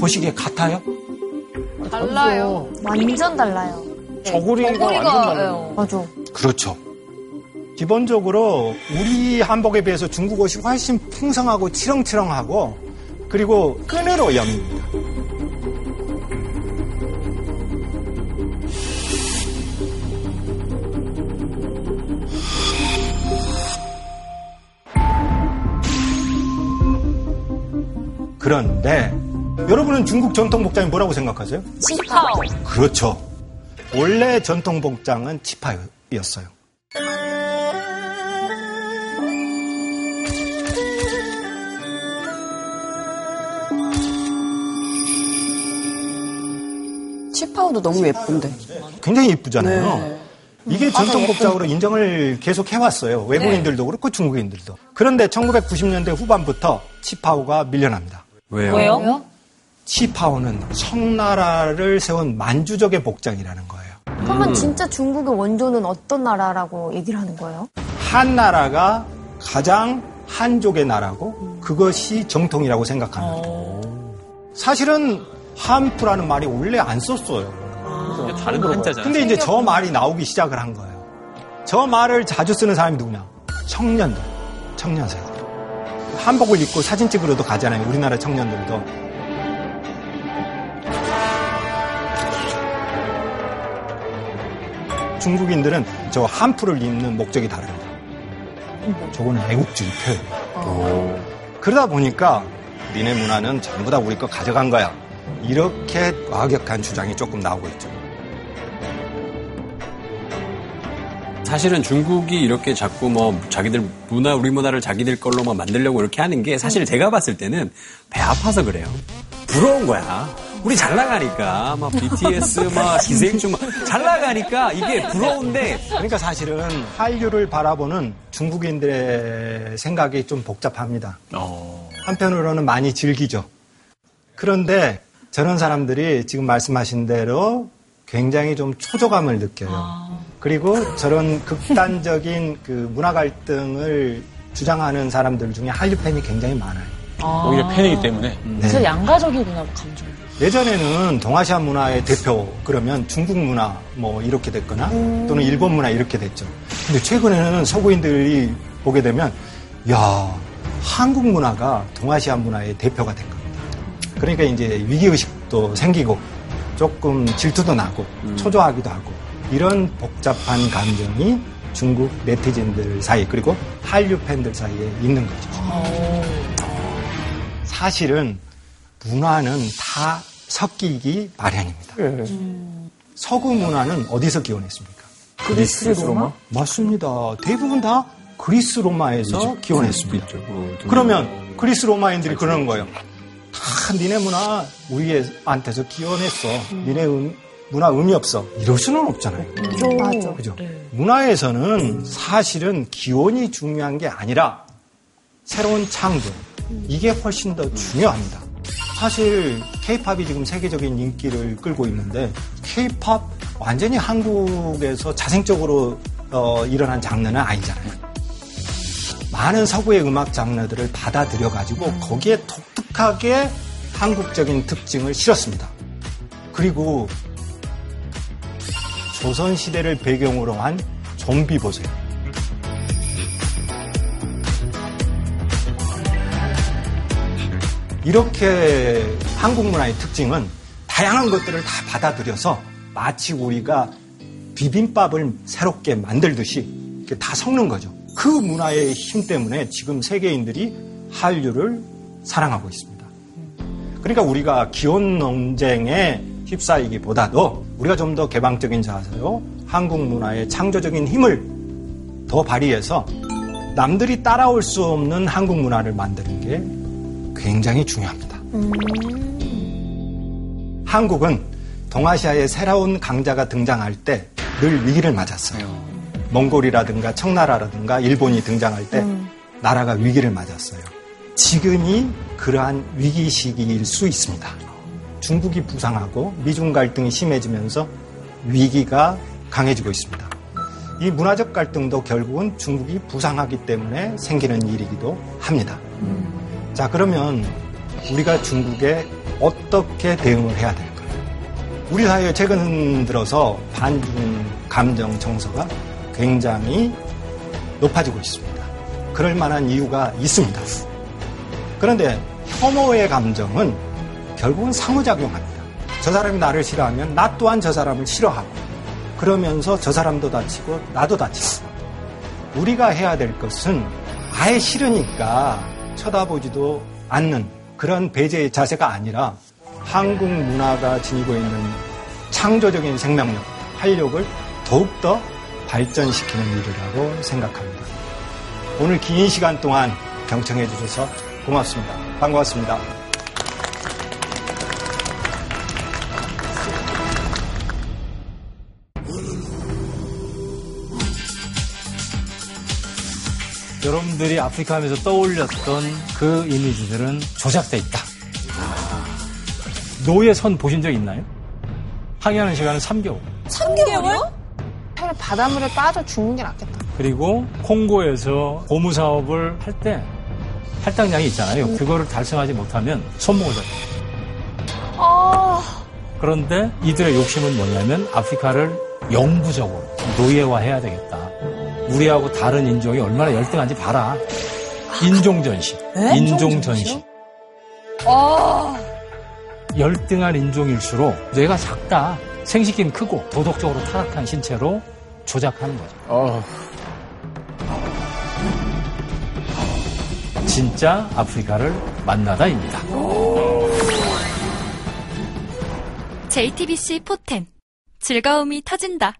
보시기에 같아요? 달라요. 완전 달라요. 저고리가 완전 달라요. 맞아. 그렇죠. 기본적으로 우리 한복에 비해서 중국 옷이 훨씬 풍성하고 치렁치렁하고 그리고 끈으로 염입니다. 그런데 여러분은 중국 전통 복장이 뭐라고 생각하세요? 치파오. 그렇죠. 원래 전통 복장은 치파였어요. 치파오도 너무 예쁜데. 굉장히 이쁘잖아요. 네. 이게 전통 복장으로 인정을 계속 해왔어요. 외국인들도 그렇고 중국인들도. 그런데 1990년대 후반부터 치파오가 밀려납니다. 왜요? 왜요? 치파오는 청나라를 세운 만주족의 복장이라는 거예요. 그러면 진짜 중국의 원조는 어떤 나라라고 얘기를 하는 거예요? 한 나라가 가장 한족의 나라고 그것이 정통이라고 생각하는 거예요. 사실은 한푸라는 말이 원래 안 썼어요. 다른 한자잖아. 근데 이제 저 말이 나오기 시작을 한 거예요. 저 말을 자주 쓰는 사람이 누구냐? 청년들, 청년 세대. 한복을 입고 사진 찍으러도 가잖아요. 우리나라 청년들도. 중국인들은 저 한푸를 입는 목적이 다릅니다. 저거는 애국주의 표현. 그러다 보니까 니네 문화는 전부 다 우리 거 가져간 거야. 이렇게 과격한 주장이 조금 나오고 있죠. 사실은 중국이 이렇게 자꾸 뭐 자기들 문화 우리 문화를 자기들 걸로만 만들려고 이렇게 하는 게 사실 제가 봤을 때는 배 아파서 그래요. 부러운 거야. 우리 잘 나가니까 막 BTS 막 기생충 막 잘 나가니까 이게 부러운데 그러니까 사실은 한류를 바라보는 중국인들의 생각이 좀 복잡합니다. 한편으로는 많이 즐기죠. 그런데 저런 사람들이 지금 말씀하신 대로 굉장히 좀 초조감을 느껴요. 그리고 저런 극단적인 그 문화 갈등을 주장하는 사람들 중에 한류 팬이 굉장히 많아요. 오히려 팬이기 때문에. 그래서 양가적이구나, 감정. 예전에는 동아시아 문화의 대표 그러면 중국 문화 뭐 이렇게 됐거나 또는 일본 문화 이렇게 됐죠. 근데 최근에는 서구인들이 보게 되면 야 한국 문화가 동아시아 문화의 대표가 된 겁니다. 그러니까 이제 위기 의식도 생기고 조금 질투도 나고 초조하기도 하고 이런 복잡한 감정이 중국 네티즌들 사이 그리고 한류 팬들 사이에 있는 거죠. 사실은 문화는 다 섞이기 마련입니다. 서구 문화는 어디서 기원했습니까? 그리스 로마? 맞습니다. 대부분 다 그리스 로마에서 기원했습니다. 그러면 그리스 로마인들이 그러는 거예요. 다 니네 문화 우리한테서 기원했어. 니네 음- 문화 의미 없어. 이럴 수는 없잖아요. 맞아. 그죠? 문화에서는 사실은 기원이 중요한 게 아니라 새로운 창조. 이게 훨씬 더 중요합니다. 사실 케이팝이 지금 세계적인 인기를 끌고 있는데 케이팝 완전히 한국에서 자생적으로 어, 일어난 장르는 아니잖아요. 많은 서구의 음악 장르들을 받아들여 가지고 거기에 독특하게 한국적인 특징을 실었습니다. 그리고 조선 시대를 배경으로 한 좀비 보세요. 이렇게 한국 문화의 특징은 다양한 것들을 다 받아들여서 마치 우리가 비빔밥을 새롭게 만들듯이 다 섞는 거죠. 그 문화의 힘 때문에 지금 세계인들이 한류를 사랑하고 있습니다. 그러니까 우리가 기혼 논쟁에 휩싸이기보다도 우리가 좀 더 개방적인 자세로 한국 문화의 창조적인 힘을 더 발휘해서 남들이 따라올 수 없는 한국 문화를 만드는 게 굉장히 중요합니다. 한국은 동아시아의 새로운 강자가 등장할 때 늘 위기를 맞았어요. 몽골이라든가 청나라라든가 일본이 등장할 때 나라가 위기를 맞았어요. 지금이 그러한 위기 시기일 수 있습니다. 중국이 부상하고 미중 갈등이 심해지면서 위기가 강해지고 있습니다. 이 문화적 갈등도 결국은 중국이 부상하기 때문에 생기는 일이기도 합니다. 자, 그러면 우리가 중국에 어떻게 대응을 해야 될까요? 우리 사회에 최근 들어서 반중 감정 정서가 굉장히 높아지고 있습니다. 그럴 만한 이유가 있습니다. 그런데 혐오의 감정은 결국은 상호작용합니다. 저 사람이 나를 싫어하면 나 또한 저 사람을 싫어하고 그러면서 저 사람도 다치고 나도 다치고 우리가 해야 될 것은 아예 싫으니까 쳐다보지도 않는 그런 배제의 자세가 아니라 한국 문화가 지니고 있는 창조적인 생명력, 활력을 더욱더 발전시키는 일이라고 생각합니다. 오늘 긴 시간 동안 경청해 주셔서 고맙습니다. 반가웠습니다. 여러분들이 아프리카 하면서 떠올렸던 그 이미지들은 조작돼 있다. 노예 선 보신 적 있나요? 항해하는 시간은 3개월. 3개월이요? 차라리 바닷물에 빠져 죽는 게 낫겠다. 그리고 콩고에서 고무 사업을 할 때 할당량이 있잖아요. 그거를 달성하지 못하면 손목을 잡아요. 아, 그런데 이들의 욕심은 뭐냐면 아프리카를 영구적으로 노예화해야 되겠다. 우리하고 다른 인종이 얼마나 열등한지 봐라. 인종 전시. 네? 인종 전시. 아, 열등한 인종일수록 뇌가 작다. 생식기는 크고 도덕적으로 타락한 신체로 조작하는 거죠. 진짜 아프리카를 만나다입니다. JTBC 포텐 즐거움이 터진다.